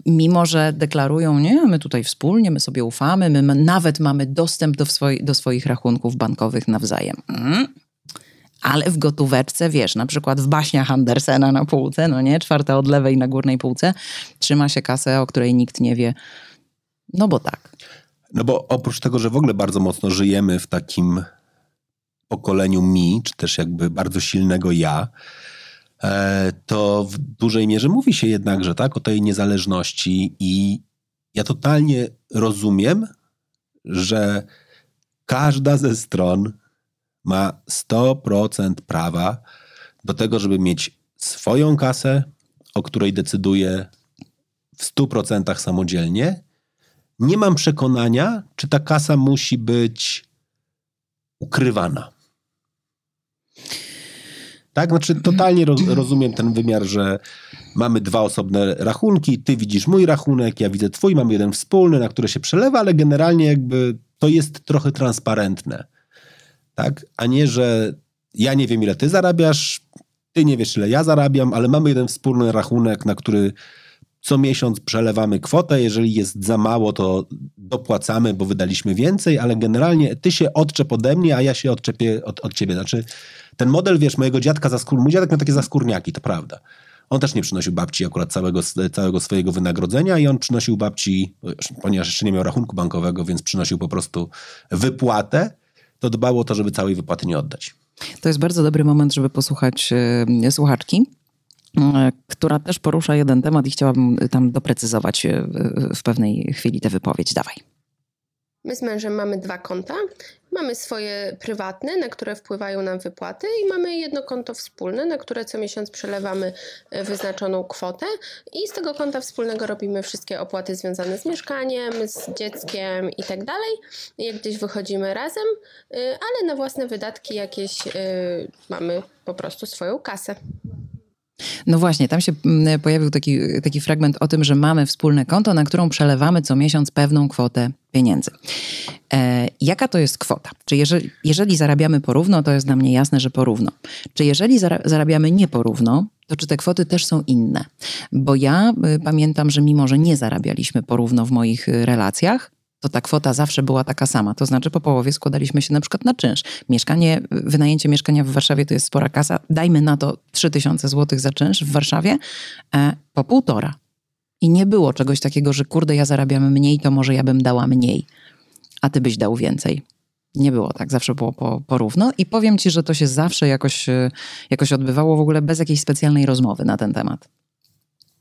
mimo że deklarują, nie, my tutaj wspólnie, my sobie ufamy, my nawet mamy dostęp do, swoi, do swoich rachunków bankowych nawzajem. Mm. Ale w gotóweczce, wiesz, na przykład w baśniach Andersena na półce, no nie, czwarta od lewej na górnej półce, trzyma się kasę, o której nikt nie wie. No bo tak. No bo oprócz tego, że w ogóle bardzo mocno żyjemy w takim pokoleniu mi, czy też jakby bardzo silnego ja, to w dużej mierze mówi się jednakże tak o tej niezależności i ja totalnie rozumiem, że każda ze stron ma 100% prawa do tego, żeby mieć swoją kasę, o której decyduje w 100% samodzielnie. Nie mam przekonania, czy ta kasa musi być ukrywana. Tak, znaczy totalnie roz, rozumiem ten wymiar, że mamy dwa osobne rachunki, ty widzisz mój rachunek, ja widzę twój, mamy jeden wspólny, na który się przelewa, ale generalnie jakby to jest trochę transparentne. Tak, a nie, że ja nie wiem ile ty zarabiasz, ty nie wiesz ile ja zarabiam, ale mamy jeden wspólny rachunek, na który co miesiąc przelewamy kwotę, jeżeli jest za mało, to dopłacamy, bo wydaliśmy więcej, ale generalnie ty się odczep ode mnie, a ja się odczepię od, od ciebie. Znaczy ten model, wiesz, mojego dziadka za skór, mój dziadek miał takie zaskórniaki, to prawda. On też nie przynosił babci akurat całego, całego swojego wynagrodzenia i on przynosił babci, ponieważ jeszcze nie miał rachunku bankowego, więc przynosił po prostu wypłatę, to dbało o to, żeby całej wypłaty nie oddać. To jest bardzo dobry moment, żeby posłuchać e, słuchaczki, e, która też porusza jeden temat i chciałabym tam doprecyzować e, w pewnej chwili tę wypowiedź. Dawaj. My z mężem mamy dwa konta. Mamy swoje prywatne, na które wpływają nam wypłaty, i mamy jedno konto wspólne, na które co miesiąc przelewamy e, wyznaczoną kwotę. I z tego konta wspólnego robimy wszystkie opłaty związane z mieszkaniem, z dzieckiem i tak dalej. Jak gdzieś wychodzimy razem, e, ale na własne wydatki jakieś e, mamy po prostu swoją kasę. No właśnie, tam się mm, pojawił taki, taki fragment o tym, że mamy wspólne konto, na którą przelewamy co miesiąc pewną kwotę pieniędzy. E, jaka to jest kwota? Czy jeżeli, jeżeli zarabiamy porówno, to jest dla mnie jasne, że porówno. Czy jeżeli zara, zarabiamy nieporówno, to czy te kwoty też są inne? Bo ja y, pamiętam, że mimo, że nie zarabialiśmy porówno w moich y, relacjach, to ta kwota zawsze była taka sama. To znaczy po połowie składaliśmy się na przykład na czynsz. Mieszkanie, wynajęcie mieszkania w Warszawie to jest spora kasa. Dajmy na to 3000 zł za czynsz w Warszawie e, po półtora. I nie było czegoś takiego, że kurde, ja zarabiam mniej, to może ja bym dała mniej, a ty byś dał więcej. Nie było tak, zawsze było po, porówno i powiem ci, że to się zawsze jakoś, e, jakoś odbywało w ogóle bez jakiejś specjalnej rozmowy na ten temat.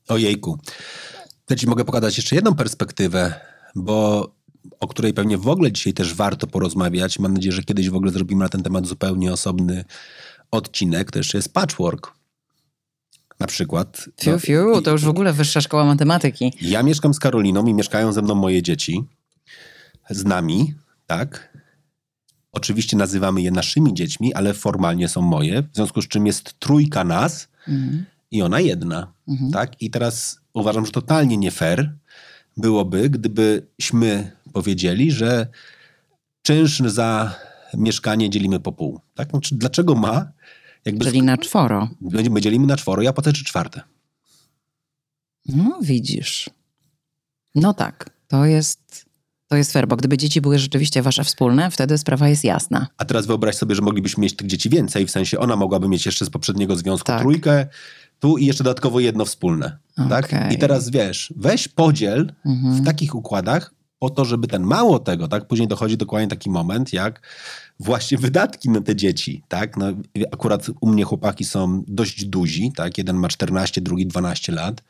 Ojejku. To ci mogę pokazać jeszcze jedną perspektywę, bo o której pewnie w ogóle dzisiaj też warto porozmawiać. Mam nadzieję, że kiedyś w ogóle zrobimy na ten temat zupełnie osobny odcinek. To jeszcze jest patchwork. Na przykład. Fiu, fiu, to już w ogóle wyższa szkoła matematyki. Ja mieszkam z Karoliną i mieszkają ze mną moje dzieci. Z nami, tak? Oczywiście nazywamy je naszymi dziećmi, ale formalnie są moje, w związku z czym jest trójka nas Mhm. i ona jedna, Mhm. tak? I teraz uważam, że totalnie nie fair byłoby, gdybyśmy powiedzieli, że czynsz za mieszkanie dzielimy po pół. Tak? Znaczy, dlaczego ma? Jakby Czyli na czworo. my dzielimy na czworo, ja płacę czwarte. No, widzisz. No tak, to jest, to jest fair, bo gdyby dzieci były rzeczywiście wasze wspólne, wtedy sprawa jest jasna. A teraz wyobraź sobie, że moglibyśmy mieć tych dzieci więcej, w sensie ona mogłaby mieć jeszcze z poprzedniego związku Tak. trójkę, tu i jeszcze dodatkowo jedno wspólne. Tak? Okej. I teraz wiesz, weź podziel Mhm. w takich układach po to, żeby ten mało tego, tak? Później dochodzi dokładnie taki moment, jak właśnie wydatki na te dzieci, tak? No, akurat u mnie chłopaki są dość duzi, tak? Jeden ma 14, drugi 12 lat.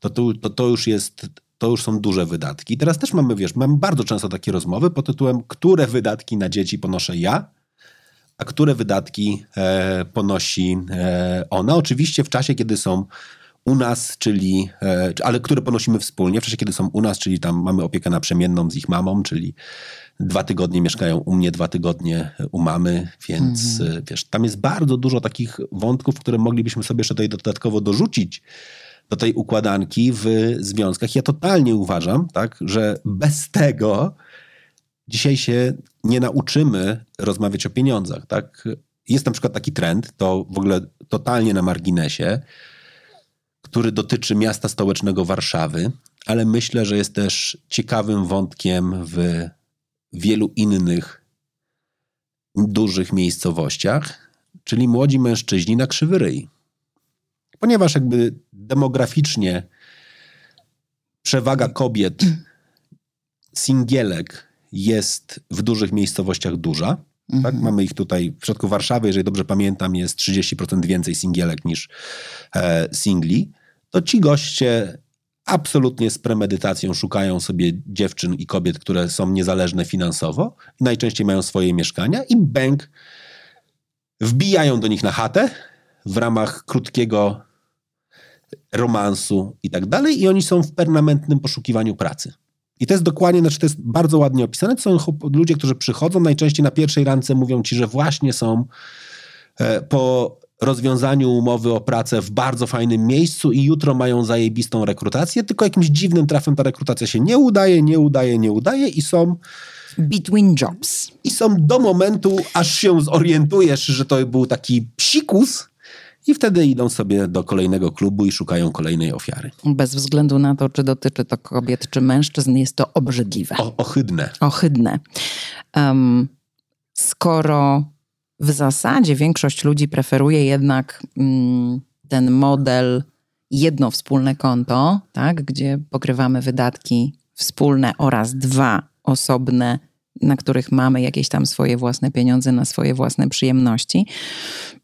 To, tu, to, to już jest, to już są duże wydatki. Teraz też mamy, wiesz, mamy bardzo często takie rozmowy pod tytułem, które wydatki na dzieci ponoszę ja, a które wydatki e, ponosi e, ona. Oczywiście w czasie, kiedy są u nas, czyli, e, ale które ponosimy wspólnie, w czasie, kiedy są u nas, czyli tam mamy opiekę naprzemienną z ich mamą, czyli dwa tygodnie mieszkają u mnie, dwa tygodnie u mamy, więc e, wiesz, tam jest bardzo dużo takich wątków, które moglibyśmy sobie jeszcze tutaj dodatkowo dorzucić do tej układanki w związkach. Ja totalnie uważam, tak, że bez tego dzisiaj się nie nauczymy rozmawiać o pieniądzach, tak? Jest na przykład taki trend, to w ogóle totalnie na marginesie, który dotyczy miasta stołecznego Warszawy, ale myślę, że jest też ciekawym wątkiem w wielu innych dużych miejscowościach, czyli młodzi mężczyźni na krzywy ryj. Ponieważ jakby demograficznie przewaga kobiet, singielek jest w dużych miejscowościach duża. Tak? Mamy ich tutaj, w środku Warszawy, jeżeli dobrze pamiętam, jest 30% więcej singielek niż e, singli. To ci goście absolutnie z premedytacją szukają sobie dziewczyn i kobiet, które są niezależne finansowo najczęściej mają swoje mieszkania i bęk wbijają do nich na chatę w ramach krótkiego romansu i tak dalej i oni są w permanentnym poszukiwaniu pracy. I to jest dokładnie, znaczy to jest bardzo ładnie opisane. To są ludzie, którzy przychodzą najczęściej na pierwszej randce, mówią ci, że właśnie są e, po rozwiązaniu umowy o pracę w bardzo fajnym miejscu i jutro mają zajebistą rekrutację, tylko jakimś dziwnym trafem ta rekrutacja się nie udaje, nie udaje, nie udaje i są, Between jobs. i są do momentu, aż się zorientujesz, że to był taki psikus i wtedy idą sobie do kolejnego klubu i szukają kolejnej ofiary. Bez względu na to, czy dotyczy to kobiet, czy mężczyzn, jest to obrzydliwe. O, ohydne. ohydne. Em, skoro w zasadzie większość ludzi preferuje jednak mm, ten model jedno wspólne konto, tak, gdzie pokrywamy wydatki wspólne oraz dwa osobne, na których mamy jakieś tam swoje własne pieniądze na swoje własne przyjemności,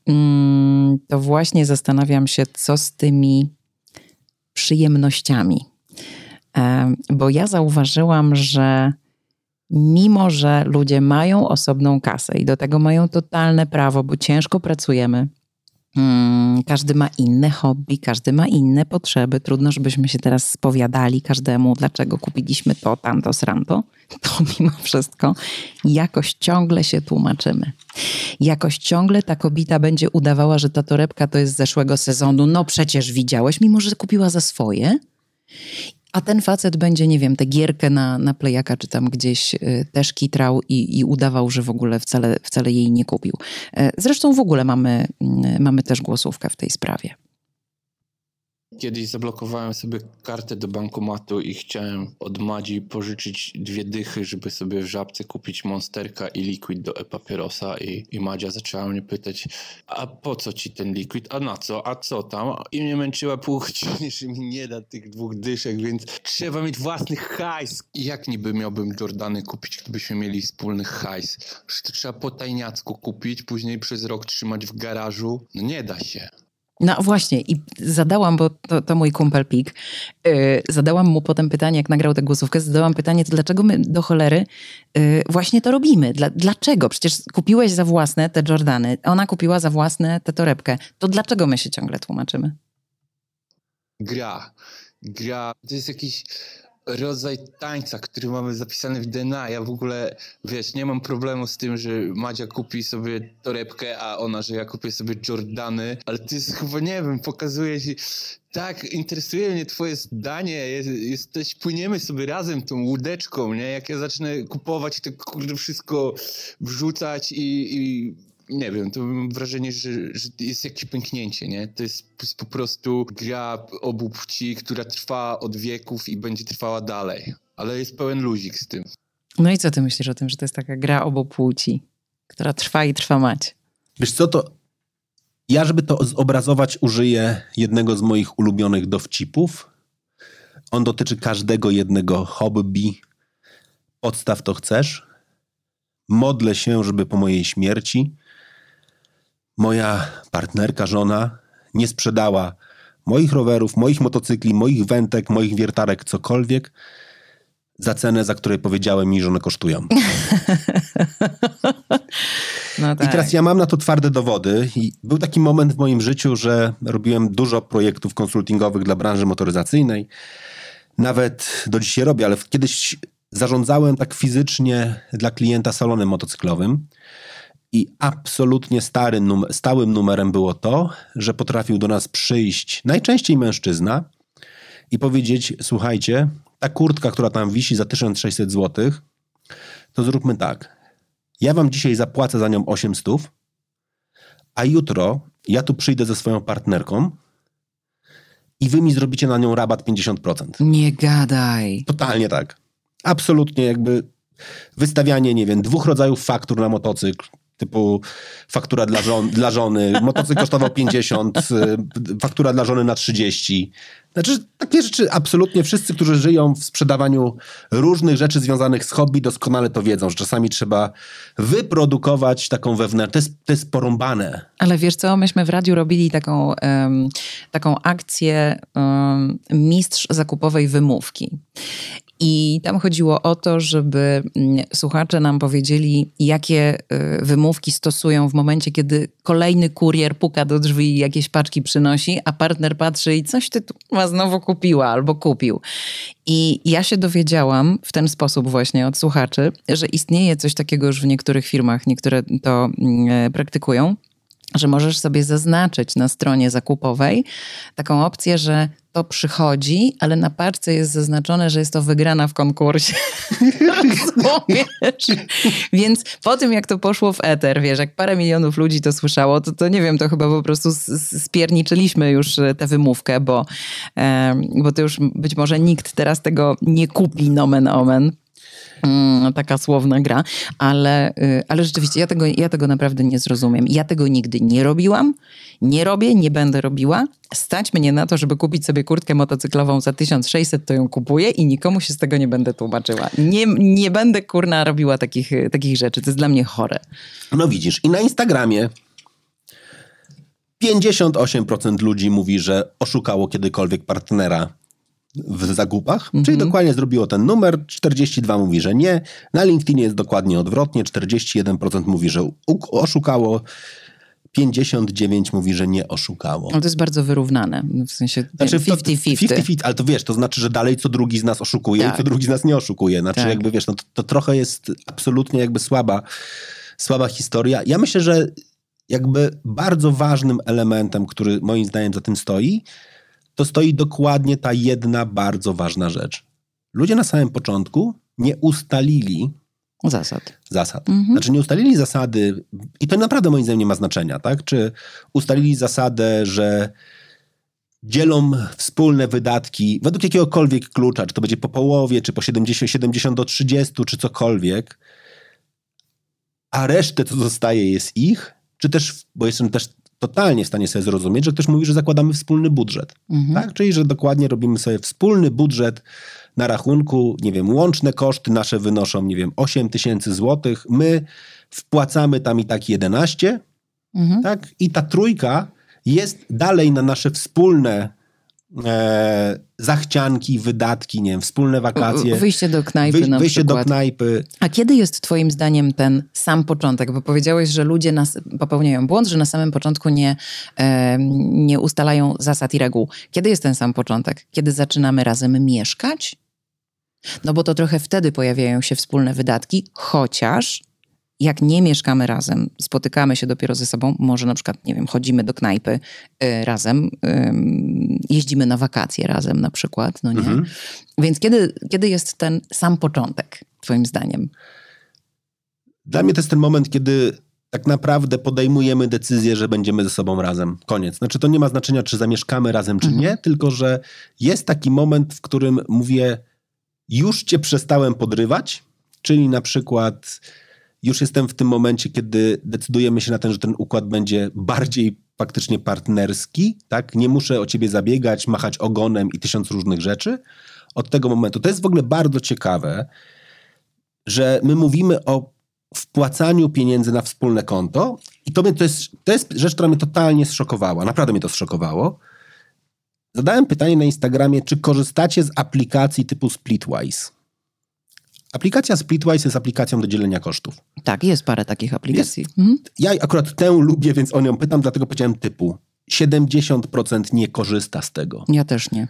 mm, to właśnie zastanawiam się, co z tymi przyjemnościami. Em, Bo ja zauważyłam, że mimo, że ludzie mają osobną kasę i do tego mają totalne prawo, bo ciężko pracujemy, mm, każdy ma inne hobby, każdy ma inne potrzeby. Trudno, żebyśmy się teraz spowiadali każdemu, dlaczego kupiliśmy to, tamto, sramto. To mimo wszystko jakoś ciągle się tłumaczymy. Jakoś ciągle ta kobieta będzie udawała, że ta torebka to jest z zeszłego sezonu. No przecież widziałeś, mimo że kupiła za swoje. A ten facet będzie, nie wiem, tę gierkę na, na plejaka czy tam gdzieś y, też kitrał i, i udawał, że w ogóle wcale, wcale jej nie kupił. E, Zresztą w ogóle mamy, mm, mamy też głosówkę w tej sprawie. Kiedyś zablokowałem sobie kartę do bankomatu i chciałem od Madzi pożyczyć dwie dychy, żeby sobie w żabce kupić monsterka i liquid do e-papierosa i, i Madzia zaczęła mnie pytać, a po co ci ten liquid, a na co, a co tam? I mnie męczyła pół godziny, że mi nie da tych dwóch dyszek, więc trzeba mieć własny hajs. I jak niby miałbym Jordany kupić, gdybyśmy mieli wspólny hajs? Że to trzeba po tajniacku kupić, później przez rok trzymać w garażu? No nie da się. No właśnie, i zadałam, bo to, to mój kumpel Pik, yy, zadałam mu potem pytanie, jak nagrał tę głosówkę, zadałam pytanie, to dlaczego my do cholery yy, właśnie to robimy? Dla, dlaczego? Przecież kupiłeś za własne te Jordany, ona kupiła za własne tę torebkę. To dlaczego my się ciągle tłumaczymy? gra. Gra to jest jakiś rodzaj tańca, który mamy zapisany w DNA. Ja w ogóle, wiesz, nie mam problemu z tym, że Madzia kupi sobie torebkę, a ona, że ja kupię sobie Jordany, ale to jest chyba, nie wiem, pokazuje się, tak, interesuje mnie twoje zdanie, jest, jesteś, płyniemy sobie razem tą łódeczką, nie? Jak ja zacznę kupować, to kurde wszystko wrzucać i, i nie wiem, to mam wrażenie, że, że jest jakieś pęknięcie, nie? To jest, jest po prostu gra obu płci, która trwa od wieków i będzie trwała dalej. Ale jest pełen luzik z tym. No i co ty myślisz o tym, że to jest taka gra obu płci, która trwa i trwa mać? Wiesz co, to ja, żeby to zobrazować, użyję jednego z moich ulubionych dowcipów. On dotyczy każdego jednego hobby. Podstaw to chcesz. Modlę się, żeby po mojej śmierci moja partnerka, żona nie sprzedała moich rowerów, moich motocykli, moich wętek, moich wiertarek, cokolwiek za cenę, za której powiedziałem mi, że one kosztują. No tak. I teraz ja mam na to twarde dowody. I był taki moment w moim życiu, że robiłem dużo projektów konsultingowych dla branży motoryzacyjnej. Nawet do dzisiaj robię, ale kiedyś zarządzałem tak fizycznie dla klienta salonem motocyklowym. I absolutnie stary num stałym numerem było to, że potrafił do nas przyjść najczęściej mężczyzna i powiedzieć: Słuchajcie, ta kurtka, która tam wisi za 1600 zł, to zróbmy tak. Ja wam dzisiaj zapłacę za nią 800, a jutro ja tu przyjdę ze swoją partnerką i wy mi zrobicie na nią rabat 50%. Nie gadaj. Totalnie tak. Absolutnie jakby wystawianie, nie wiem, dwóch rodzajów faktur na motocykl, typu faktura dla, żon, dla żony, motocykl kosztował 50, y, faktura dla żony na 30. Znaczy, takie rzeczy absolutnie wszyscy, którzy żyją w sprzedawaniu różnych rzeczy związanych z hobby, doskonale to wiedzą, że czasami trzeba wyprodukować taką wewnętrzną. To jest, to jest porąbane. Ale wiesz co, myśmy w radiu robili taką, um, taką akcję um, mistrz zakupowej wymówki. I tam chodziło o to, żeby mm, słuchacze nam powiedzieli, jakie y, wymówki stosują w momencie, kiedy kolejny kurier puka do drzwi i jakieś paczki przynosi, a partner patrzy i coś ty tu znowu kupiła albo kupił. I ja się dowiedziałam w ten sposób właśnie od słuchaczy, że istnieje coś takiego już w niektórych firmach, niektóre to mm, praktykują że możesz sobie zaznaczyć na stronie zakupowej taką opcję, że to przychodzi, ale na paczce jest zaznaczone, że jest to wygrana w konkursie. Więc po tym, jak to poszło w eter, wiesz, jak parę milionów ludzi to słyszało, to, to nie wiem, to chyba po prostu spierniczyliśmy już e, tę wymówkę, bo, bo to już być może nikt teraz tego nie kupi, nomen omen. Mm, taka słowna gra, ale, y, ale rzeczywiście ja tego, ja tego naprawdę nie zrozumiem. Ja tego nigdy nie robiłam, nie robię, nie będę robiła. Stać mnie na to, żeby kupić sobie kurtkę motocyklową za 1600, to ją kupuję i nikomu się z tego nie będę tłumaczyła. Nie, nie będę kurna robiła takich, takich rzeczy. To jest dla mnie chore. No widzisz, i na Instagramie 58% ludzi mówi, że oszukało kiedykolwiek partnera w zakupach, czyli mhm. dokładnie zrobiło ten numer, 42 mówi, że nie. Na LinkedInie jest dokładnie odwrotnie, 41% mówi, że oszukało, 59 mówi, że nie oszukało. Ale to jest bardzo wyrównane, w sensie 50-50. Znaczy 50-50, ale to wiesz, to znaczy, że dalej co drugi z nas oszukuje tak. i co drugi z nas nie oszukuje. Znaczy tak. jakby wiesz, no to, to trochę jest absolutnie jakby słaba, słaba historia. Ja myślę, że jakby bardzo ważnym elementem, który moim zdaniem za tym stoi, to stoi dokładnie ta jedna bardzo ważna rzecz. Ludzie na samym początku nie ustalili zasad. Zasad. Mhm. Znaczy nie ustalili zasady, i to naprawdę moim zdaniem nie ma znaczenia, tak? Czy ustalili zasadę, że dzielą wspólne wydatki według jakiegokolwiek klucza, czy to będzie po połowie, czy po 70, 70 do 30, czy cokolwiek, a resztę, co zostaje, jest ich, czy też, bo jestem też totalnie w stanie sobie zrozumieć, że ktoś mówi, że zakładamy wspólny budżet. Mhm. Tak? Czyli, że dokładnie robimy sobie wspólny budżet na rachunku, nie wiem, łączne koszty nasze wynoszą, nie wiem, 8 tysięcy złotych, my wpłacamy tam i tak 11, mhm. tak? I ta trójka jest dalej na nasze wspólne e, zachcianki, wydatki, nie wiem, wspólne wakacje. Wyjście do knajpy wyj, na Wyjście przykład. do knajpy. A kiedy jest twoim zdaniem ten sam początek? Bo powiedziałeś, że ludzie nas, popełniają błąd, że na samym początku nie, e, nie ustalają zasad i reguł. Kiedy jest ten sam początek? Kiedy zaczynamy razem mieszkać? No bo to trochę wtedy pojawiają się wspólne wydatki, chociaż jak nie mieszkamy razem, spotykamy się dopiero ze sobą, może na przykład, nie wiem, chodzimy do knajpy y, razem, y, jeździmy na wakacje razem na przykład, no nie? Mhm. Więc kiedy, kiedy jest ten sam początek, twoim zdaniem? Dla mnie to jest ten moment, kiedy tak naprawdę podejmujemy decyzję, że będziemy ze sobą razem. Koniec. Znaczy to nie ma znaczenia, czy zamieszkamy razem, czy mhm. nie, tylko że jest taki moment, w którym mówię, już cię przestałem podrywać, Czyli na przykład już jestem w tym momencie, kiedy decydujemy się na ten, że ten układ będzie bardziej faktycznie partnerski, tak? Nie muszę o ciebie zabiegać, machać ogonem i tysiąc różnych rzeczy. Od tego momentu. To jest w ogóle bardzo ciekawe, że my mówimy o wpłacaniu pieniędzy na wspólne konto i to, mnie, to, jest, to jest rzecz, która mnie totalnie zszokowała. Naprawdę mnie to zszokowało. Zadałem pytanie na Instagramie, czy korzystacie z aplikacji typu Splitwise? Aplikacja Splitwise jest aplikacją do dzielenia kosztów. Tak, jest parę takich aplikacji. Mhm. Ja akurat tę lubię, więc o nią pytam, dlatego powiedziałem typu. 70% nie korzysta z tego. Ja też nie.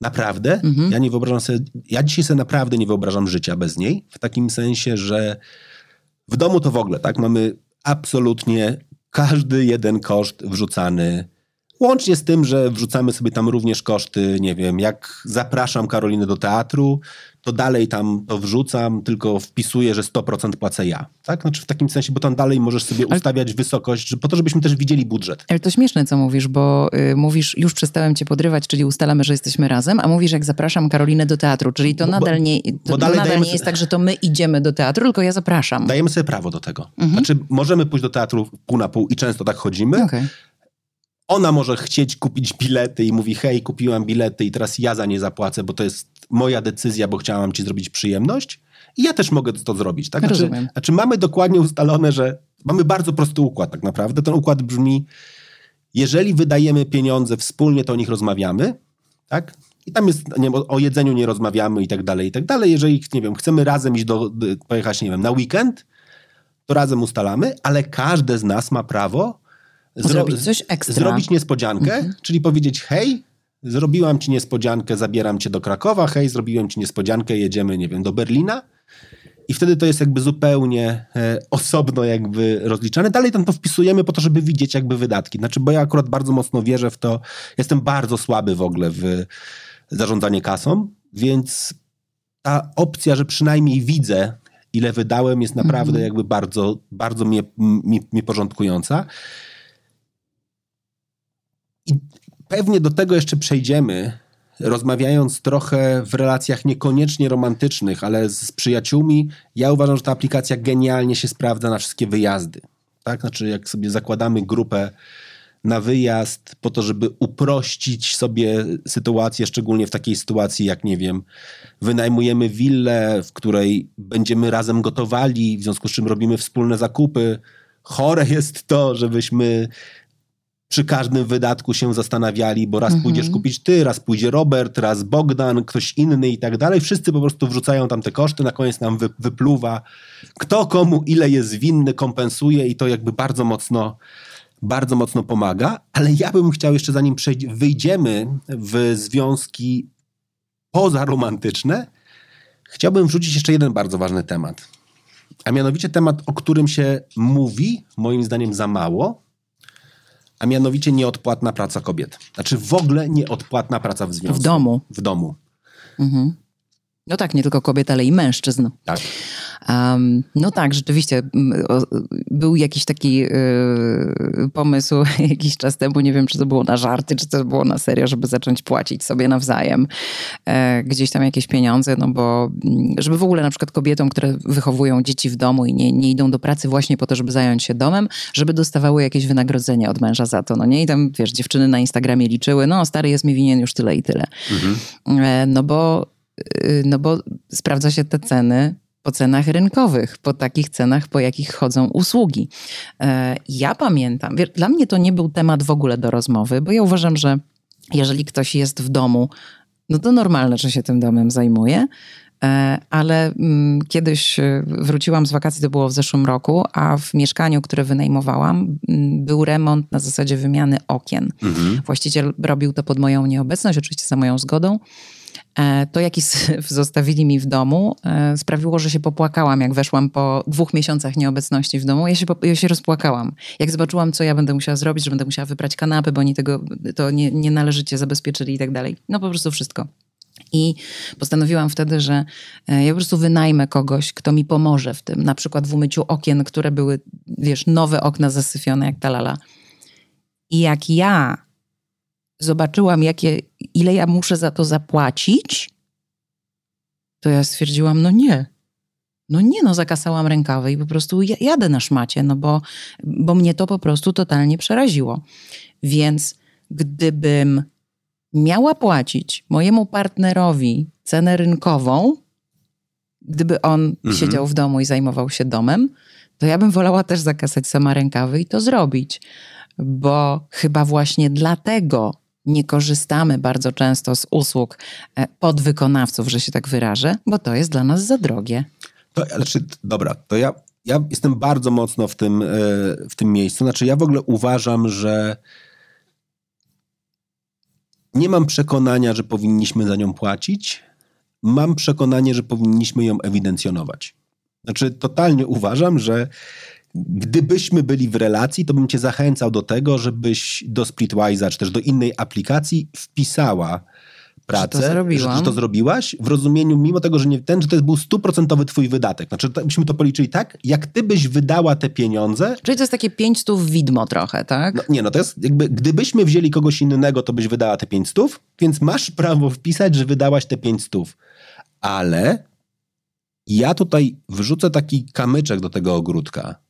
Naprawdę? Mhm. Ja nie wyobrażam sobie, ja dzisiaj sobie naprawdę nie wyobrażam życia bez niej, w takim sensie, że w domu to w ogóle, tak? Mamy absolutnie każdy jeden koszt wrzucany, łącznie z tym, że wrzucamy sobie tam również koszty, nie wiem, jak zapraszam Karolinę do teatru, to dalej tam to wrzucam, tylko wpisuję, że 100% płacę ja. Tak? Znaczy w takim sensie, bo tam dalej możesz sobie Ale- ustawiać wysokość, po to, żebyśmy też widzieli budżet. Ale to śmieszne, co mówisz, bo y, mówisz, już przestałem cię podrywać, czyli ustalamy, że jesteśmy razem, a mówisz, jak zapraszam Karolinę do teatru, czyli to Bo- nadal nie, to, to nadal nie jest tak, że to my idziemy do teatru, tylko ja zapraszam. Dajemy sobie prawo do tego. Mhm. Znaczy możemy pójść do teatru pół na pół i często tak chodzimy. Okej. Ona może chcieć kupić bilety i mówi, hej, kupiłam bilety i teraz ja za nie zapłacę, bo to jest moja decyzja, bo chciałam ci zrobić przyjemność. I ja też mogę to zrobić. Tak? Znaczy, Rozumiem. znaczy mamy dokładnie ustalone, że mamy bardzo prosty układ tak naprawdę. Ten układ brzmi, jeżeli wydajemy pieniądze wspólnie, to o nich rozmawiamy, tak? I tam jest, nie o, o jedzeniu nie rozmawiamy i tak dalej, i tak dalej. Jeżeli, nie wiem, chcemy razem iść do, pojechać, nie wiem, na weekend, to razem ustalamy, ale każde z nas ma prawo zro- Zrobić coś ekstra. Zrobić niespodziankę, Mhm. czyli powiedzieć, hej, zrobiłam ci niespodziankę, zabieram cię do Krakowa, hej, zrobiłem ci niespodziankę, jedziemy, nie wiem, do Berlina. I wtedy to jest jakby zupełnie e, osobno jakby rozliczane. Dalej tam to wpisujemy po to, żeby widzieć jakby wydatki. Znaczy, bo ja akurat bardzo mocno wierzę w to. Jestem bardzo słaby w ogóle w zarządzanie kasą, więc ta opcja, że przynajmniej widzę, ile wydałem, jest naprawdę Mhm. jakby bardzo, bardzo mnie, mnie, mnie porządkująca. I pewnie do tego jeszcze przejdziemy, rozmawiając trochę w relacjach niekoniecznie romantycznych, ale z przyjaciółmi. Ja uważam, że ta aplikacja genialnie się sprawdza na wszystkie wyjazdy. Tak? Znaczy, jak sobie zakładamy grupę na wyjazd po to, żeby uprościć sobie sytuację, szczególnie w takiej sytuacji, jak nie wiem, wynajmujemy willę, w której będziemy razem gotowali, w związku z czym robimy wspólne zakupy. Chore jest to, żebyśmy przy każdym wydatku się zastanawiali, bo raz Mhm. pójdziesz kupić ty, raz pójdzie Robert, raz Bogdan, ktoś inny i tak dalej. Wszyscy po prostu wrzucają tam te koszty, na koniec nam wy, wypluwa. Kto komu ile jest winny, kompensuje i to jakby bardzo mocno, bardzo mocno pomaga. Ale ja bym chciał jeszcze, zanim przejdzie, wyjdziemy w związki pozaromantyczne, chciałbym wrzucić jeszcze jeden bardzo ważny temat. A mianowicie temat, o którym się mówi, moim zdaniem za mało, a mianowicie nieodpłatna praca kobiet. Znaczy w ogóle nieodpłatna praca w związku. W domu. W domu, Mhm. No tak, nie tylko kobiet, ale i mężczyzn. tak. Um, no tak, rzeczywiście był jakiś taki y, pomysł jakiś czas temu, nie wiem czy to było na żarty, czy to było na serio, żeby zacząć płacić sobie nawzajem e, gdzieś tam jakieś pieniądze, no bo mm, żeby w ogóle na przykład kobietom, które wychowują dzieci w domu i nie, nie idą do pracy właśnie po to, żeby zająć się domem, żeby dostawały jakieś wynagrodzenie od męża za to, no nie? I tam, wiesz, dziewczyny na Instagramie liczyły, no stary jest mi winien już tyle i tyle. Mhm. E, No bo, no bo sprawdza się te ceny po cenach rynkowych, po takich cenach, po jakich chodzą usługi. E, Ja pamiętam, dla mnie to nie był temat w ogóle do rozmowy, bo ja uważam, że jeżeli ktoś jest w domu, no to normalne, że się tym domem zajmuje. E, Ale mm, kiedyś e, wróciłam z wakacji, to było w zeszłym roku, a w mieszkaniu, które wynajmowałam, mm, był remont na zasadzie wymiany okien. Mhm. Właściciel robił to pod moją nieobecność, oczywiście za moją zgodą. E, To, jaki syf zostawili mi w domu, e, sprawiło, że się popłakałam. Jak weszłam po dwóch miesiącach nieobecności w domu, ja się, ja się rozpłakałam. Jak zobaczyłam, co ja będę musiała zrobić, że będę musiała wybrać kanapy, bo oni tego to nie, nie należycie zabezpieczyli i tak dalej. No po prostu wszystko. I postanowiłam wtedy, że e, ja po prostu wynajmę kogoś, kto mi pomoże w tym. Na przykład w umyciu okien, które były, wiesz, nowe okna zasyfione jak talala. I jak ja zobaczyłam, jakie, ile ja muszę za to zapłacić, to ja stwierdziłam, no nie. No nie no, zakasałam rękawy i po prostu jadę na szmacie, no bo, bo mnie to po prostu totalnie przeraziło. Więc gdybym miała płacić mojemu partnerowi cenę rynkową, gdyby on mhm. siedział w domu i zajmował się domem, to ja bym wolała też zakasać sama rękawy i to zrobić. Bo chyba właśnie dlatego nie korzystamy bardzo często z usług e, podwykonawców, że się tak wyrażę, bo to jest dla nas za drogie. To, znaczy, dobra, to ja, ja jestem bardzo mocno w tym, e, w tym miejscu. Znaczy, ja w ogóle uważam, że nie mam przekonania, że powinniśmy za nią płacić. Mam przekonanie, że powinniśmy ją ewidencjonować. Znaczy, totalnie uważam, że gdybyśmy byli w relacji, to bym cię zachęcał do tego, żebyś do Splitwise'a czy też do innej aplikacji wpisała pracę, że to, że to, zrobiłaś, w rozumieniu, mimo tego, że nie ten, że to był stuprocentowy twój wydatek. Znaczy, to, byśmy to policzyli tak, jak ty byś wydała te pieniądze. Czyli to jest takie 500 widmo trochę, tak? No, nie, no to jest jakby, gdybyśmy wzięli kogoś innego, to byś wydała te 500, więc masz prawo wpisać, że wydałaś te 500. Ale ja tutaj wrzucę taki kamyczek do tego ogródka,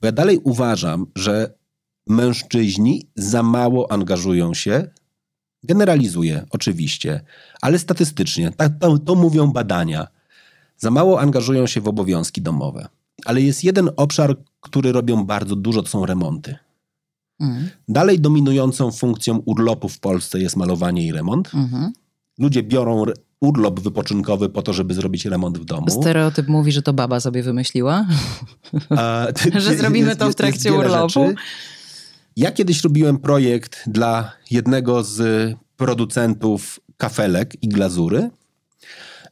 bo ja dalej uważam, że mężczyźni za mało angażują się Generalizuję, oczywiście, ale statystycznie, tak to, to mówią badania. Za mało angażują się w obowiązki domowe. Ale jest jeden obszar, który robią bardzo dużo, to są remonty. Mhm. Dalej dominującą funkcją urlopu w Polsce jest malowanie i remont. Mhm. Ludzie biorą urlop wypoczynkowy po to, żeby zrobić remont w domu. Stereotyp mówi, że to baba sobie wymyśliła, A, ty, że zrobimy jest, to w trakcie urlopu. Rzeczy. Ja kiedyś robiłem projekt dla jednego z producentów kafelek i glazury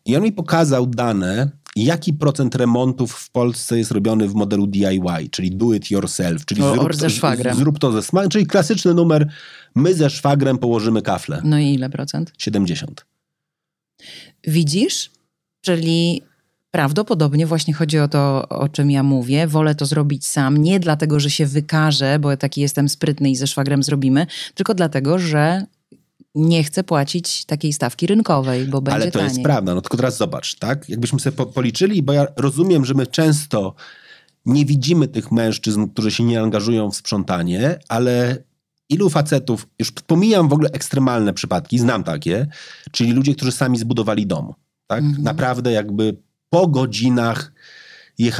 i on mi pokazał dane, jaki procent remontów w Polsce jest robiony w modelu DIY, czyli do it yourself, czyli o, zrób, ze szwagrem. zrób to ze smakiem, czyli klasyczny numer, my ze szwagrem położymy kafle. No i ile procent? 70. Widzisz? Czyli Prawdopodobnie właśnie chodzi o to, o czym ja mówię. Wolę to zrobić sam, nie dlatego, że się wykażę, bo taki jestem sprytny i ze szwagrem zrobimy, tylko dlatego, że nie chcę płacić takiej stawki rynkowej, bo będzie Ale to taniej. jest prawda. No tylko teraz zobacz, tak? Jakbyśmy sobie po policzyli, bo ja rozumiem, że my często nie widzimy tych mężczyzn, którzy się nie angażują w sprzątanie, ale ilu facetów, już pomijam w ogóle ekstremalne przypadki, znam takie, czyli ludzie, którzy sami zbudowali dom. Tak? Mhm. Naprawdę jakby po godzinach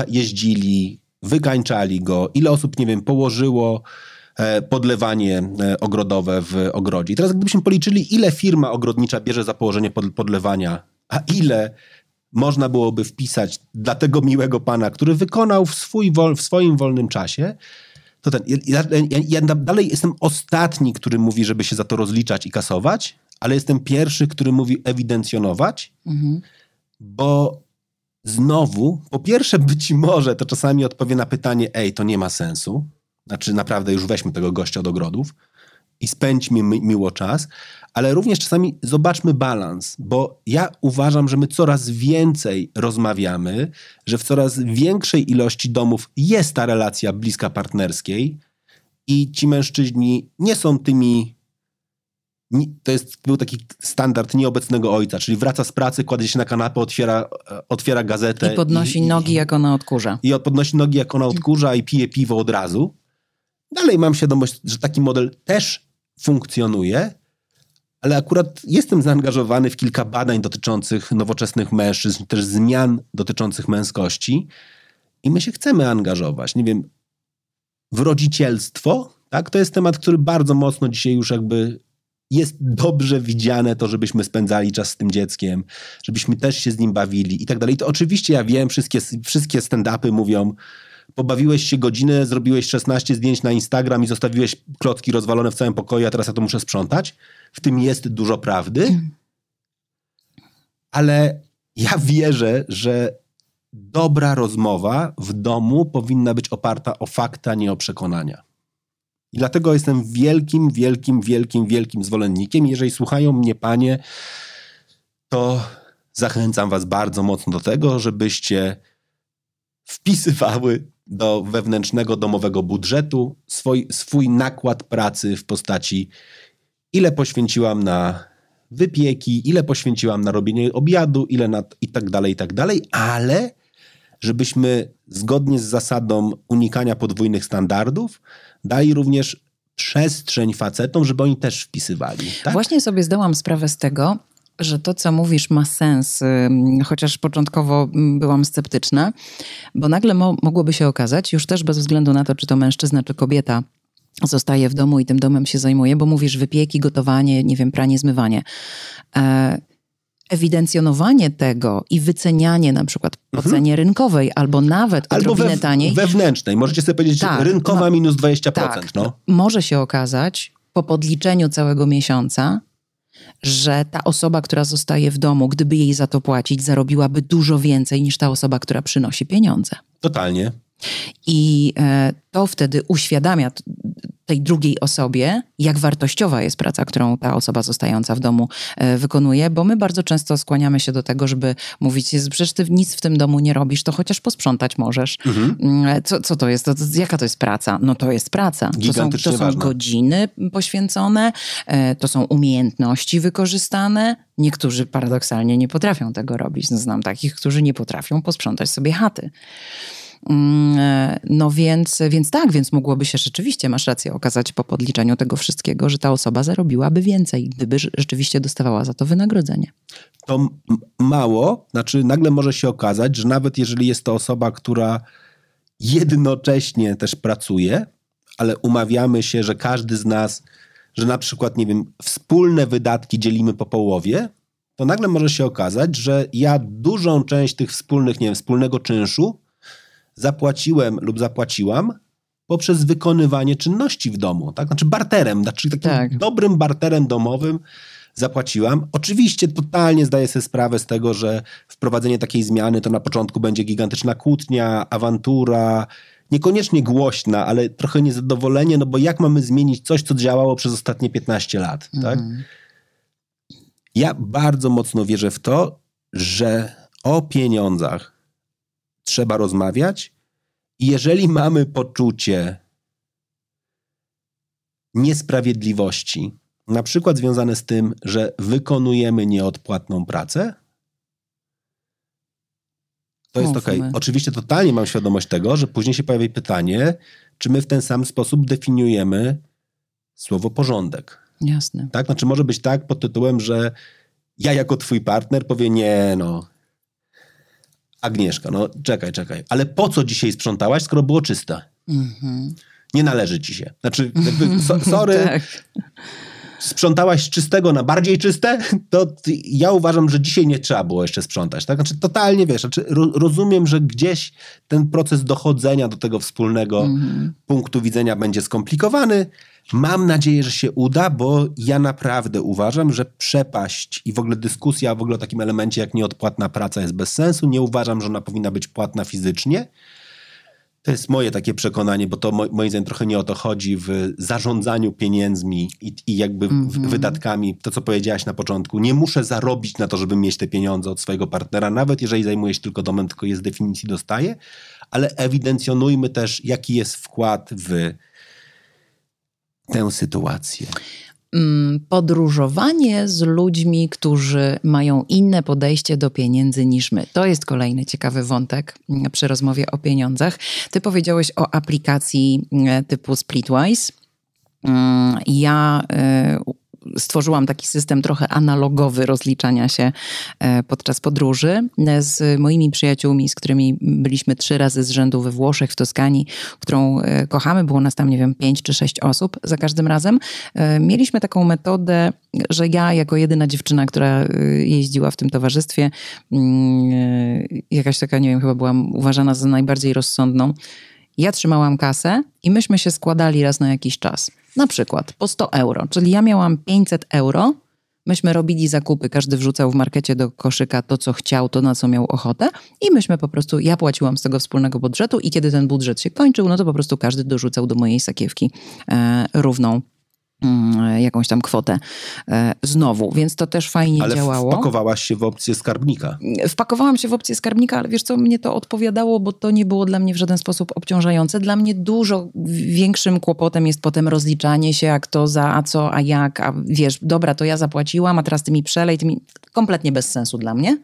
jeździli, wykańczali go, ile osób, nie wiem, położyło e, podlewanie e, ogrodowe w ogrodzie. I teraz gdybyśmy policzyli, ile firma ogrodnicza bierze za położenie podlewania, a ile można byłoby wpisać dla tego miłego pana, który wykonał w, swój w swoim wolnym czasie, to ten, ja, ja, ja, dalej jestem ostatni, który mówi, żeby się za to rozliczać i kasować, ale jestem pierwszy, który mówi ewidencjonować, mhm. bo znowu, po pierwsze, być może to czasami odpowie na pytanie, ej, to nie ma sensu. Znaczy, naprawdę już weźmy tego gościa od ogrodów i spędźmy mi miło czas, ale również czasami zobaczmy balans, bo ja uważam, że my coraz więcej rozmawiamy, że w coraz większej ilości domów jest ta relacja bliska partnerskiej i ci mężczyźni nie są tymi to jest, był taki standard nieobecnego ojca, czyli wraca z pracy, kładzie się na kanapę, otwiera, otwiera gazetę. I podnosi i, nogi, jak ona odkurza. I podnosi nogi, jak ona odkurza i pije piwo od razu. Dalej mam świadomość, że taki model też funkcjonuje, ale akurat jestem zaangażowany w kilka badań dotyczących nowoczesnych mężczyzn, też zmian dotyczących męskości i my się chcemy angażować. Nie wiem, w rodzicielstwo, tak? To jest temat, który bardzo mocno dzisiaj już jakby jest dobrze widziane to, żebyśmy spędzali czas z tym dzieckiem, żebyśmy też się z nim bawili i tak dalej. To oczywiście ja wiem, wszystkie, wszystkie stand-upy mówią, pobawiłeś się godzinę, zrobiłeś 16 zdjęć na Instagram i zostawiłeś klocki rozwalone w całym pokoju, a teraz ja to muszę sprzątać. W tym jest dużo prawdy, ale ja wierzę, że dobra rozmowa w domu powinna być oparta o fakta, nie o przekonania. I dlatego jestem wielkim, wielkim, wielkim, wielkim zwolennikiem. Jeżeli słuchają mnie panie, to zachęcam was bardzo mocno do tego, żebyście wpisywały do wewnętrznego domowego budżetu swój, swój nakład pracy w postaci ile poświęciłam na wypieki, ile poświęciłam na robienie obiadu, ile na i tak dalej, i tak dalej, ale żebyśmy zgodnie z zasadą unikania podwójnych standardów dali również przestrzeń facetom, żeby oni też wpisywali. Tak? Właśnie sobie zdałam sprawę z tego, że to, co mówisz, ma sens, chociaż początkowo byłam sceptyczna, bo nagle mo- mogłoby się okazać, już też bez względu na to, czy to mężczyzna, czy kobieta zostaje w domu i tym domem się zajmuje, bo mówisz wypieki, gotowanie, nie wiem, pranie, zmywanie. E- ewidencjonowanie tego i wycenianie na przykład po cenie rynkowej albo nawet Albo we, taniej, wewnętrznej. Możecie sobie powiedzieć Tak, rynkowa no, minus 20%. tak, no. może się okazać po podliczeniu całego miesiąca, że ta osoba, która zostaje w domu, gdyby jej za to płacić, zarobiłaby dużo więcej niż ta osoba, która przynosi pieniądze. Totalnie. I e, to wtedy uświadamia tej drugiej osobie, jak wartościowa jest praca, którą ta osoba zostająca w domu e, wykonuje, bo my bardzo często skłaniamy się do tego, żeby mówić, "Jezu, przecież ty nic w tym domu nie robisz, to chociaż posprzątać możesz. Mm, Co, co to jest? To, to, jaka to jest praca? No to jest praca. To są, to są ważne. godziny poświęcone, e, to są umiejętności wykorzystane. Niektórzy paradoksalnie nie potrafią tego robić. No, Znam takich, którzy nie potrafią posprzątać sobie chaty. Mm, e, No więc, więc tak, więc mogłoby się rzeczywiście, masz rację, okazać po podliczeniu tego wszystkiego, że ta osoba zarobiłaby więcej, gdyby rze- rzeczywiście dostawała za to wynagrodzenie. to mało, znaczy nagle może się okazać, że nawet jeżeli jest to osoba, która jednocześnie też pracuje, ale umawiamy się, że każdy z nas, że na przykład, nie wiem, wspólne wydatki dzielimy po połowie, to nagle może się okazać, że ja dużą część tych wspólnych, nie wiem, wspólnego czynszu zapłaciłem lub zapłaciłam poprzez wykonywanie czynności w domu, tak? Znaczy barterem, znaczy takim Tak. dobrym barterem domowym zapłaciłam. Oczywiście totalnie zdaję sobie sprawę z tego, że wprowadzenie takiej zmiany to na początku będzie gigantyczna kłótnia, awantura, niekoniecznie głośna, ale trochę niezadowolenie, no bo jak mamy zmienić coś, co działało przez ostatnie 15 lat, tak? Ja bardzo mocno wierzę w to, że o pieniądzach trzeba rozmawiać i jeżeli mamy poczucie niesprawiedliwości, na przykład związane z tym, że wykonujemy nieodpłatną pracę, to jest okej. Oczywiście totalnie mam świadomość tego, że później się pojawi pytanie, czy my w ten sam sposób definiujemy słowo porządek. Jasne. Tak? Znaczy może być tak pod tytułem, że ja jako twój partner powie nie, no Agnieszka, no czekaj, czekaj, ale po co dzisiaj sprzątałaś, skoro było czyste? Mhm. Nie należy ci się. Znaczy, jakby, so, sorry, Tak. sprzątałaś z czystego na bardziej czyste, to ty- ja uważam, że dzisiaj nie trzeba było jeszcze sprzątać. Tak? Znaczy, totalnie wiesz, znaczy, ro, rozumiem, że gdzieś ten proces dochodzenia do tego wspólnego punktu widzenia będzie skomplikowany. Mam nadzieję, że się uda, bo ja naprawdę uważam, że przepaść i w ogóle dyskusja w ogóle o takim elemencie jak nieodpłatna praca jest bez sensu. Nie uważam, że ona powinna być płatna fizycznie. To jest moje takie przekonanie, bo to mo- moim zdaniem trochę nie o to chodzi w zarządzaniu pieniędzmi i, i jakby w- wydatkami. To, co powiedziałaś na początku. Nie muszę zarobić na to, żeby mieć te pieniądze od swojego partnera, nawet jeżeli zajmuję się tylko domem, tylko je z definicji dostaję, ale ewidencjonujmy też, jaki jest wkład w tę sytuację. Mm, Podróżowanie z ludźmi, którzy mają inne podejście do pieniędzy niż my. To jest kolejny ciekawy wątek mm, przy rozmowie o pieniądzach. Ty powiedziałeś o aplikacji mm, typu Splitwise. Mm, Ja y, stworzyłam taki system trochę analogowy rozliczania się e, podczas podróży e, z moimi przyjaciółmi, z którymi byliśmy trzy razy z rzędu we Włoszech, w Toskanii, którą e, kochamy. Było nas tam, nie wiem, pięć czy sześć osób za każdym razem. Mieliśmy taką metodę, że ja jako jedyna dziewczyna, która jeździła w tym towarzystwie, mm, jakaś taka, nie wiem, chyba byłam uważana za najbardziej rozsądną, ja trzymałam kasę i myśmy się składali raz na jakiś czas. Na przykład po 100 euro, czyli ja miałam 500 euro, myśmy robili zakupy, każdy wrzucał w markecie do koszyka to, co chciał, to na co miał ochotę i myśmy po prostu, ja płaciłam z tego wspólnego budżetu i kiedy ten budżet się kończył, no to po prostu każdy dorzucał do mojej sakiewki e, równą jakąś tam kwotę e, znowu, więc to też fajnie Ale działało. wpakowałaś się w opcję skarbnika. Wpakowałam się w opcję skarbnika, ale wiesz co, mnie to odpowiadało, bo to nie było dla mnie w żaden sposób obciążające. Dla mnie dużo większym kłopotem jest potem rozliczanie się, a kto za, a co, a jak, a wiesz, dobra, to ja zapłaciłam, a teraz ty mi przelej, ty mi... Kompletnie bez sensu dla mnie.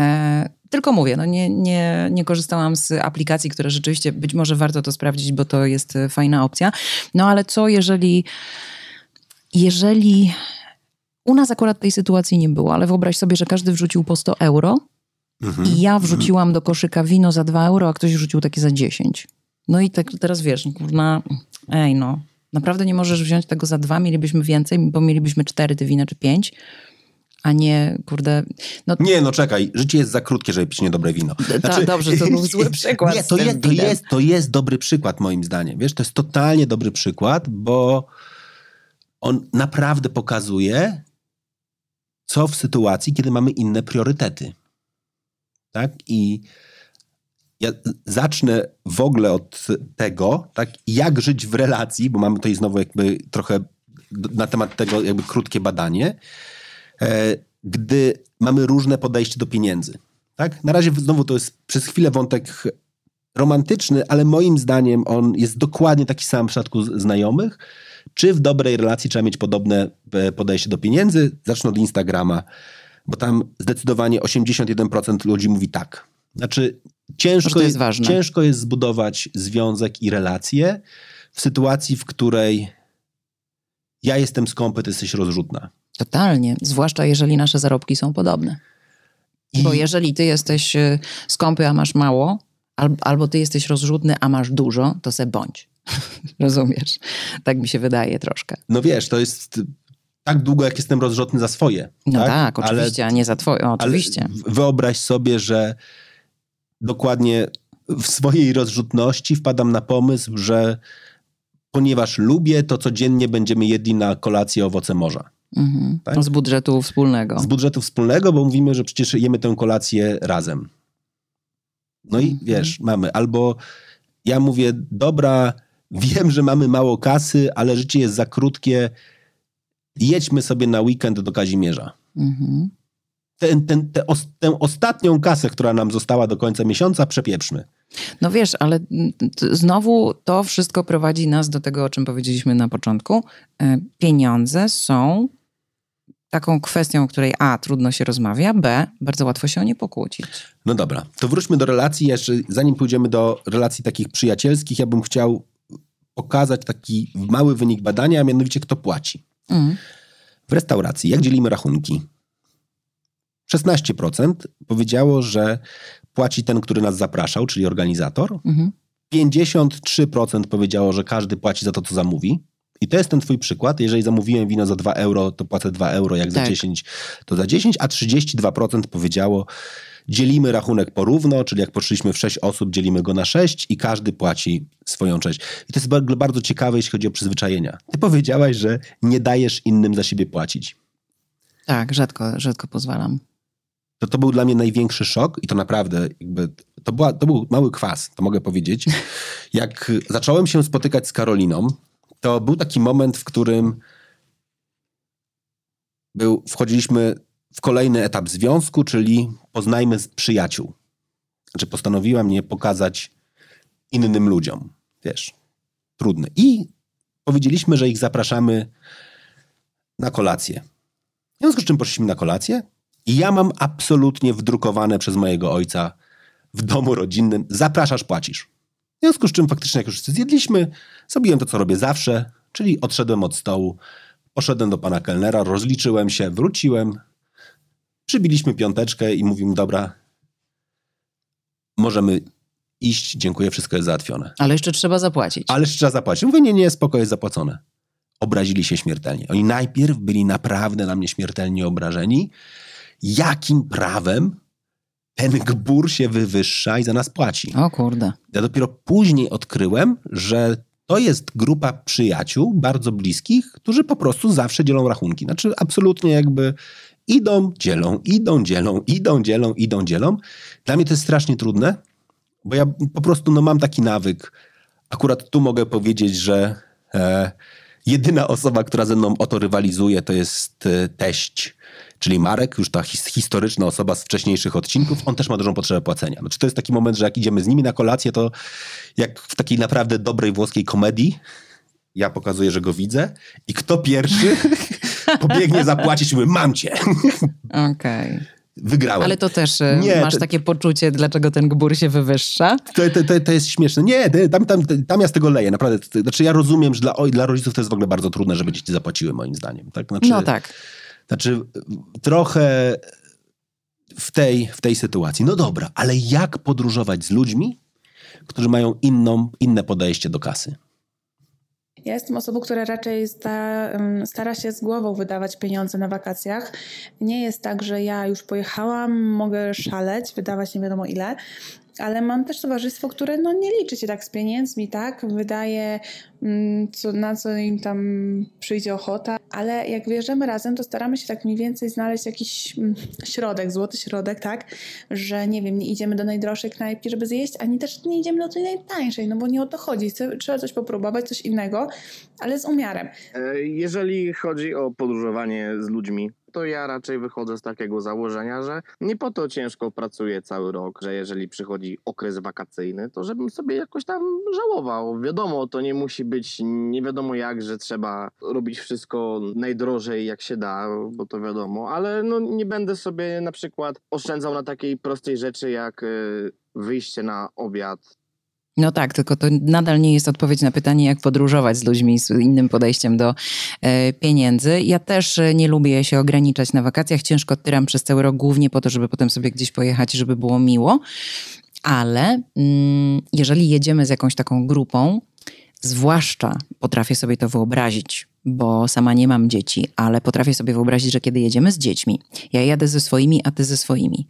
E, tylko mówię, no nie, nie, nie korzystałam z aplikacji, które rzeczywiście być może warto to sprawdzić, bo to jest e, fajna opcja. No ale co jeżeli, jeżeli u nas akurat tej sytuacji nie było, ale wyobraź sobie, że każdy wrzucił po 100 euro Mhm. i ja wrzuciłam do koszyka wino za 2 euro, a ktoś wrzucił takie za 10. No i tak teraz wiesz, kurna, ej no, naprawdę nie możesz wziąć tego za dwa, mielibyśmy więcej, bo mielibyśmy cztery te wina czy pięć, a nie, kurde, no Nie, no czekaj, życie jest za krótkie, żeby pić niedobre wino. Tak, dobrze, to był zły przykład Nie, to, jest, to, jest, to jest dobry przykład moim zdaniem. Wiesz, to jest totalnie dobry przykład, bo on naprawdę pokazuje, co w sytuacji, kiedy mamy inne priorytety. Tak? I ja zacznę w ogóle od tego, tak, jak żyć w relacji, bo mamy tutaj znowu jakby trochę na temat tego jakby krótkie badanie, e, gdy mamy różne podejście do pieniędzy. Tak? Na razie znowu to jest przez chwilę wątek romantyczny, ale moim zdaniem on jest dokładnie taki sam w przypadku znajomych. Czy w dobrej relacji trzeba mieć podobne e, podejście do pieniędzy? Zacznę od Instagrama, bo tam zdecydowanie 81% ludzi mówi tak. Znaczy, ciężko to jest jest, ważne. ciężko jest zbudować związek i relacje w sytuacji, w której ja jestem skąpy, ty jesteś rozrzutna. Totalnie, zwłaszcza jeżeli nasze zarobki są podobne. I Bo jeżeli ty jesteś y, skąpy, a masz mało, al, albo ty jesteś rozrzutny, a masz dużo, to se bądź. Rozumiesz? Tak mi się wydaje troszkę. no wiesz, to jest tak długo, jak jestem rozrzutny za swoje. No tak, Ale- oczywiście, a nie za twoje. Oczywiście. Ale wyobraź sobie, że dokładnie w swojej rozrzutności wpadam na pomysł, że ponieważ lubię, to codziennie będziemy jedli na kolację owoce morza. Mhm. tak? Z budżetu wspólnego. Z budżetu wspólnego, bo mówimy, że przecież jemy tę kolację razem. No i Mhm. wiesz, mamy albo ja mówię, dobra, wiem, że mamy mało kasy, ale życie jest za krótkie, jedźmy sobie na weekend do Kazimierza. Mhm. Ten, ten, te os, tę ostatnią kasę, która nam została do końca miesiąca, przepieprzmy. No wiesz, ale mm, znowu to wszystko prowadzi nas do tego, o czym powiedzieliśmy na początku. E, Pieniądze są taką kwestią, o której A, trudno się rozmawia, B, bardzo łatwo się o nie pokłócić. No dobra, to wróćmy do relacji. Jeszcze zanim pójdziemy do relacji takich przyjacielskich, ja bym chciał pokazać taki mały wynik badania, a mianowicie kto płaci. Mm. W restauracji, jak dzielimy rachunki? 16% powiedziało, że płaci ten, który nas zapraszał, czyli organizator. Mhm. 53% powiedziało, że każdy płaci za to, co zamówi. I to jest ten twój przykład. Jeżeli zamówiłem wino za 2 euro, to płacę 2 euro, jak za Tak. 10, to za 10, a 32% powiedziało, dzielimy rachunek porówno, czyli jak poszliśmy w 6 osób, dzielimy go na 6 i każdy płaci swoją część. I to jest ba- bardzo ciekawe, jeśli chodzi o przyzwyczajenia. Ty powiedziałaś, że nie dajesz innym za siebie płacić. Tak, rzadko, rzadko pozwalam. To, to był dla mnie największy szok i to naprawdę jakby, to, była, to był mały kwas, to mogę powiedzieć. Jak zacząłem się spotykać z Karoliną, to był taki moment, w którym był, wchodziliśmy w kolejny etap związku, czyli poznajmy przyjaciół. Znaczy postanowiłam nie pokazać innym ludziom. Wiesz, trudne. I powiedzieliśmy, że ich zapraszamy na kolację. W związku z czym poszliśmy na kolację i ja mam absolutnie wdrukowane przez mojego ojca w domu rodzinnym zapraszasz, płacisz. W związku z czym faktycznie jak już wszyscy zjedliśmy, zrobiłem to, co robię zawsze, czyli odszedłem od stołu, poszedłem do pana kelnera, rozliczyłem się, wróciłem, przybiliśmy piąteczkę i mówimy, dobra, możemy iść, dziękuję, wszystko jest załatwione. Ale jeszcze trzeba zapłacić. Ale jeszcze trzeba zapłacić. Mówię, nie, nie, spoko, jest zapłacone. Obrazili się śmiertelnie. Oni najpierw byli naprawdę na mnie śmiertelnie obrażeni. Jakim prawem ten gbur się wywyższa i za nas płaci? O kurde. Ja dopiero później odkryłem, że to jest grupa przyjaciół bardzo bliskich, którzy po prostu zawsze dzielą rachunki. Znaczy absolutnie jakby idą, dzielą, idą, dzielą, idą, dzielą, idą, dzielą. Dla mnie to jest strasznie trudne, bo ja po prostu no, mam taki nawyk. Akurat tu mogę powiedzieć, że e, jedyna osoba, która ze mną o to rywalizuje, to jest e, teść, czyli Marek, już ta his, historyczna osoba z wcześniejszych odcinków. On też ma dużą potrzebę płacenia. Znaczy, to jest taki moment, że jak idziemy z nimi na kolację, to jak w takiej naprawdę dobrej włoskiej komedii, ja pokazuję, że go widzę i kto pierwszy pobiegnie zapłacić, mówię, mam cię. Okej. wygrałem. Ale to też e, Nie, masz to- takie poczucie, dlaczego ten gbur się wywyższa? To, to, to, to jest śmieszne. Nie, tam, tam, tam ja z tego leję, naprawdę. To- Znaczy ja rozumiem, że dla, oj, dla rodziców to jest w ogóle bardzo trudne, żeby dzieci zapłaciły, moim zdaniem. Tak? Znaczy, No tak. Znaczy trochę w tej, w tej sytuacji. No dobra, ale jak podróżować z ludźmi, którzy mają inną, inne podejście do kasy? Ja jestem osobą, która raczej sta, stara się z głową wydawać pieniądze na wakacjach. Nie jest tak, że ja już pojechałam, mogę szaleć, wydawać nie wiadomo ile, ale mam też towarzystwo, które no, nie liczy się tak z pieniędzmi, tak? Wydaje mm, co, na co im tam przyjdzie ochota, ale jak wyjeżdżamy razem, to staramy się tak mniej więcej znaleźć jakiś mm, środek, złoty środek, tak? Że nie wiem, nie idziemy do najdroższej knajpki, żeby zjeść, ani też nie idziemy do tej najtańszej, no bo nie o to chodzi. Trzeba coś popróbować, coś innego, ale z umiarem. E, Jeżeli chodzi o podróżowanie z ludźmi, to ja raczej wychodzę z takiego założenia, że nie po to ciężko pracuję cały rok, że jeżeli przychodzi okres wakacyjny, to żebym sobie jakoś tam żałował. Wiadomo, to nie musi być nie wiadomo jak, że trzeba robić wszystko najdrożej jak się da, bo to wiadomo, ale no nie będę sobie na przykład oszczędzał na takiej prostej rzeczy jak e, wyjście na obiad No tak, tylko to nadal nie jest odpowiedź na pytanie, jak podróżować z ludźmi z innym podejściem do e, pieniędzy. Ja też e, nie lubię się ograniczać na wakacjach. Ciężko tyram przez cały rok, głównie po to, żeby potem sobie gdzieś pojechać, żeby było miło. Ale mm, jeżeli jedziemy z jakąś taką grupą, zwłaszcza potrafię sobie to wyobrazić, bo sama nie mam dzieci, ale potrafię sobie wyobrazić, że kiedy jedziemy z dziećmi, ja jadę ze swoimi, a ty ze swoimi.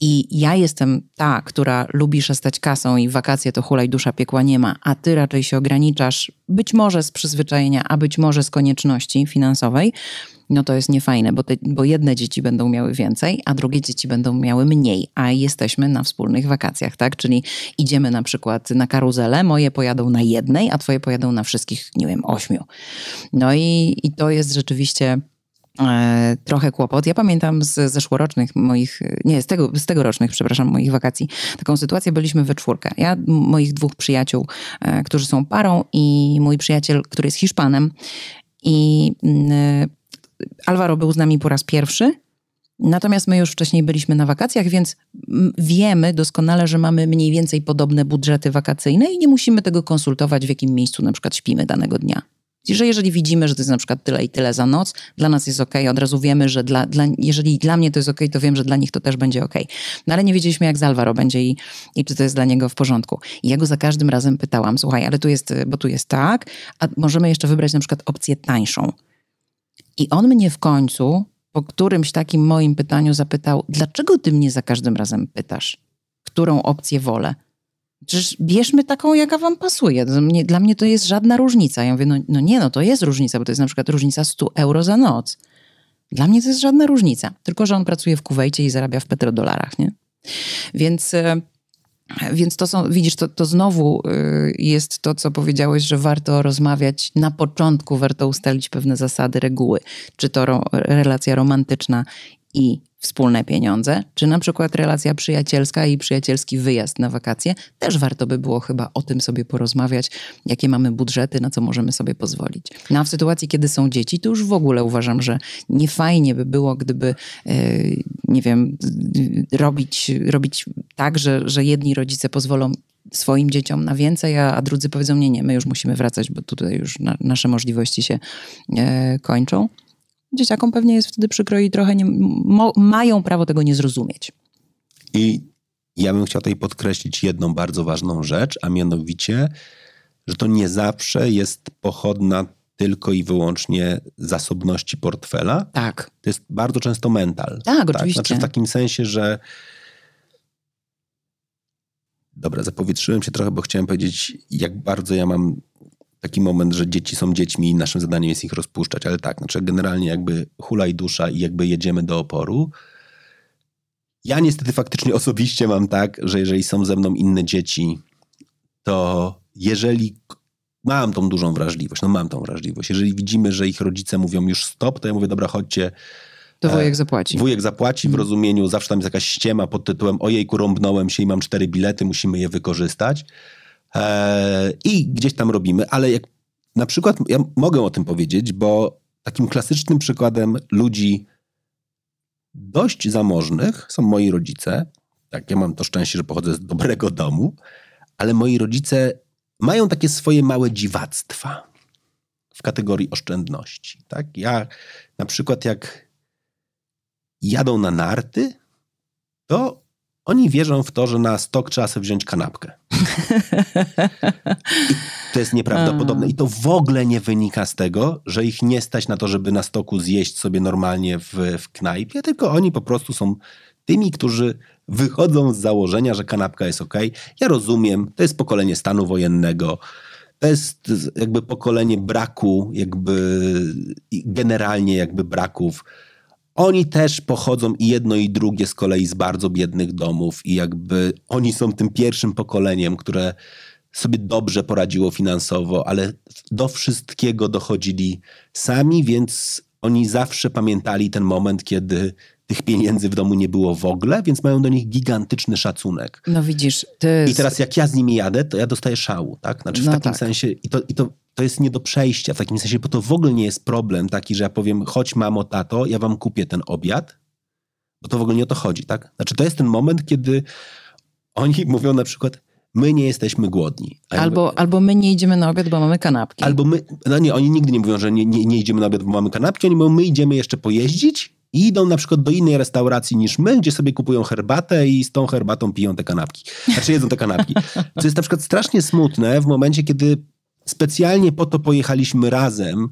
I ja jestem ta, która lubi szastać kasą i wakacje to hulaj dusza piekła nie ma, a ty raczej się ograniczasz, być może z przyzwyczajenia, a być może z konieczności finansowej, no to jest niefajne, bo, te, bo jedne dzieci będą miały więcej, a drugie dzieci będą miały mniej, a jesteśmy na wspólnych wakacjach, tak? Czyli idziemy na przykład na karuzelę, moje pojadą na jednej, a twoje pojadą na wszystkich, nie wiem, ośmiu. No i, i to jest rzeczywiście trochę kłopot. Ja pamiętam z zeszłorocznych moich, nie, z, tego, z tegorocznych, przepraszam, moich wakacji, taką sytuację, byliśmy we czwórkę. Ja, moich dwóch przyjaciół, e, którzy są parą i mój przyjaciel, który jest Hiszpanem i mm, Alvaro był z nami po raz pierwszy, Natomiast my już wcześniej byliśmy na wakacjach, więc wiemy doskonale, że mamy mniej więcej podobne budżety wakacyjne i nie musimy tego konsultować, w jakim miejscu na przykład śpimy danego dnia. Że jeżeli widzimy, że to jest na przykład tyle i tyle za noc, dla nas jest ok, od razu wiemy, że dla, dla, jeżeli dla mnie to jest ok, to wiem, że dla nich to też będzie ok. No ale nie wiedzieliśmy, jak z Alvaro będzie i, i czy to jest dla niego w porządku. I ja go za każdym razem pytałam, słuchaj, ale tu jest, bo tu jest tak, a możemy jeszcze wybrać na przykład opcję tańszą. I on mnie w końcu po którymś takim moim pytaniu zapytał, dlaczego ty mnie za każdym razem pytasz, którą opcję wolę? Przecież bierzmy taką, jaka wam pasuje. Dla mnie, to jest żadna różnica. Ja mówię, no, no nie, no to jest różnica, bo to jest na przykład różnica 100 euro za noc. Dla mnie to jest żadna różnica. Tylko, że on pracuje w Kuwejcie i zarabia w petrodolarach, nie? Więc... e, Więc to są, widzisz, to, to znowu y, jest to, co powiedziałeś, że warto rozmawiać na początku, warto ustalić pewne zasady, reguły. Czy to ro, relacja romantyczna i wspólne pieniądze, czy na przykład relacja przyjacielska i przyjacielski wyjazd na wakacje. Też warto by było chyba o tym sobie porozmawiać, jakie mamy budżety, na co możemy sobie pozwolić. No a w sytuacji, kiedy są dzieci, to już w ogóle uważam, że niefajnie by było, gdyby, e, nie wiem, robić, robić tak, że, że jedni rodzice pozwolą swoim dzieciom na więcej, a, a drudzy powiedzą, nie, nie, my już musimy wracać, bo tutaj już na, nasze możliwości się e, kończą. Dzieciakom pewnie jest wtedy przykro i trochę nie, mo, mają prawo tego nie zrozumieć. I ja bym chciał tutaj podkreślić jedną bardzo ważną rzecz, a mianowicie, że to nie zawsze jest pochodna tylko i wyłącznie zasobności portfela. Tak. To jest bardzo często mental. Tak, oczywiście. Znaczy w takim sensie, że Dobra, zapowietrzyłem się trochę, bo chciałem powiedzieć, jak bardzo ja mam taki moment, że dzieci są dziećmi i naszym zadaniem jest ich rozpuszczać, ale tak, znaczy generalnie jakby hula i dusza i jakby jedziemy do oporu. Ja niestety faktycznie osobiście mam tak, że jeżeli są ze mną inne dzieci, to jeżeli mam tą dużą wrażliwość, no mam tą wrażliwość, jeżeli widzimy, że ich rodzice mówią już stop, to ja mówię, dobra, chodźcie, To wujek zapłaci. Wujek zapłaci w rozumieniu, zawsze tam jest jakaś ściema pod tytułem ojejku, rąbnąłem się i mam cztery bilety, musimy je wykorzystać. Eee, I gdzieś tam robimy, ale jak na przykład, ja mogę o tym powiedzieć, bo takim klasycznym przykładem ludzi dość zamożnych są moi rodzice. Tak, ja mam to szczęście, że pochodzę z dobrego domu, ale moi rodzice mają takie swoje małe dziwactwa w kategorii oszczędności. Tak? Ja na przykład jak jadą na narty, to oni wierzą w to, że na stok trzeba sobie wziąć kanapkę. I to jest nieprawdopodobne. I to w ogóle nie wynika z tego, że ich nie stać na to, żeby na stoku zjeść sobie normalnie w, w knajpie, tylko oni po prostu są tymi, którzy wychodzą z założenia, że kanapka jest ok. Ja rozumiem, to jest pokolenie stanu wojennego. To jest jakby pokolenie braku, jakby generalnie jakby braków oni też pochodzą i jedno i drugie z kolei z bardzo biednych domów i jakby oni są tym pierwszym pokoleniem, które sobie dobrze poradziło finansowo, ale do wszystkiego dochodzili sami, więc oni zawsze pamiętali ten moment, kiedy tych pieniędzy w domu nie było w ogóle, więc mają do nich gigantyczny szacunek. No widzisz, ty... I teraz jak ja z nimi jadę, to ja dostaję szału, tak? Znaczy w no takim tak. sensie, i to, i to to jest nie do przejścia w takim sensie, bo to w ogóle nie jest problem taki, że ja powiem, chodź mamo, tato, ja wam kupię ten obiad, bo to w ogóle nie o to chodzi, tak? Znaczy to jest ten moment, kiedy oni mówią na przykład, my nie jesteśmy głodni. Albo, my, albo my nie idziemy na obiad, bo mamy kanapki. Albo my, no nie, oni nigdy nie mówią, że nie, nie, nie idziemy na obiad, bo mamy kanapki, oni mówią, my idziemy jeszcze pojeździć i idą na przykład do innej restauracji niż my, gdzie sobie kupują herbatę i z tą herbatą piją te kanapki. Znaczy jedzą te kanapki. Co jest na przykład strasznie smutne w momencie, kiedy specjalnie po to pojechaliśmy razem,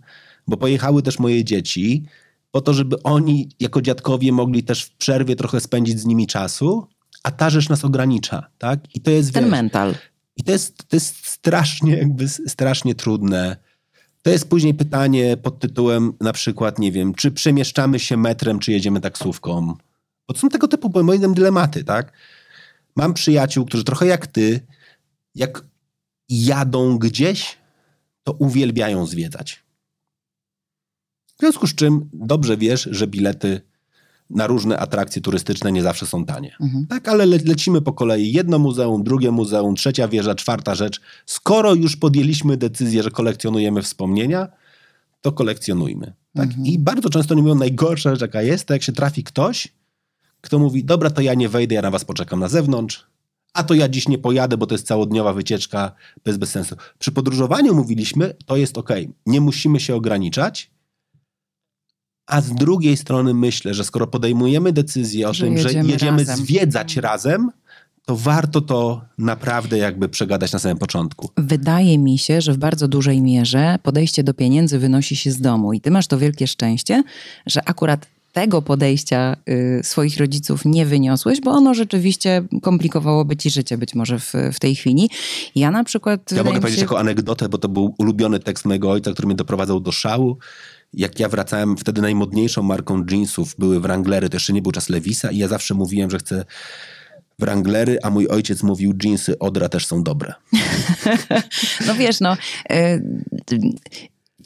bo pojechały też moje dzieci, po to, żeby oni jako dziadkowie mogli też w przerwie trochę spędzić z nimi czasu, a ta rzecz nas ogranicza, tak? I to jest... Ten wiesz, mental. I to jest, to jest strasznie jakby strasznie trudne. To jest później pytanie pod tytułem na przykład, nie wiem, czy przemieszczamy się metrem, czy jedziemy taksówką. Bo to są tego typu, moim dylematy, tak? Mam przyjaciół, którzy trochę jak ty, jak jadą gdzieś, to uwielbiają zwiedzać. W związku z czym dobrze wiesz, że bilety na różne atrakcje turystyczne nie zawsze są tanie. Mhm. Tak, ale le lecimy po kolei. Jedno muzeum, drugie muzeum, trzecia wieża, czwarta rzecz. Skoro już podjęliśmy decyzję, że kolekcjonujemy wspomnienia, to kolekcjonujmy. Tak? Mhm. I bardzo często nie mówią, najgorsza rzecz jaka jest, to jak się trafi ktoś, kto mówi, dobra, to ja nie wejdę, ja na was poczekam na zewnątrz, a to ja dziś nie pojadę, bo to jest całodniowa wycieczka bez, bez sensu. Przy podróżowaniu mówiliśmy, to jest ok, nie musimy się ograniczać, a z drugiej strony myślę, że skoro podejmujemy decyzję o że tym, jedziemy że jedziemy razem. zwiedzać razem, to warto to naprawdę jakby przegadać na samym początku. Wydaje mi się, że w bardzo dużej mierze podejście do pieniędzy wynosi się z domu i ty masz to wielkie szczęście, że akurat tego podejścia y, swoich rodziców nie wyniosłeś, bo ono rzeczywiście komplikowałoby ci życie być może w, w tej chwili. Ja na przykład... Ja mogę się... powiedzieć jako anegdotę, bo to był ulubiony tekst mojego ojca, który mnie doprowadzał do szału. Jak ja wracałem, wtedy najmodniejszą marką jeansów były Wranglery, to jeszcze nie był czas Lewisa i ja zawsze mówiłem, że chcę Wranglery, a mój ojciec mówił, jeansy Odra też są dobre. no wiesz, no... Y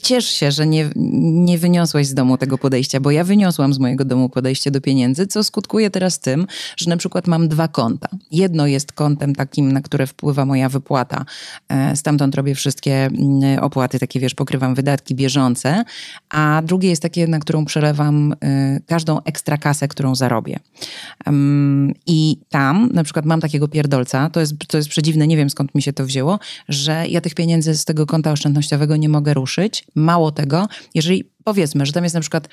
ciesz się, że nie, nie wyniosłeś z domu tego podejścia, bo ja wyniosłam z mojego domu podejście do pieniędzy, co skutkuje teraz tym, że na przykład mam dwa konta. Jedno jest kontem takim, na które wpływa moja wypłata. E, stamtąd robię wszystkie mm, opłaty, takie wiesz, pokrywam wydatki bieżące, a drugie jest takie, na którą przelewam e, każdą ekstra kasę, którą zarobię. I tam na przykład mam takiego pierdolca, to jest, to jest przedziwne, nie wiem skąd mi się to wzięło, że ja tych pieniędzy z tego konta oszczędnościowego nie mogę ruszyć, Mało tego, jeżeli powiedzmy, że tam jest na przykład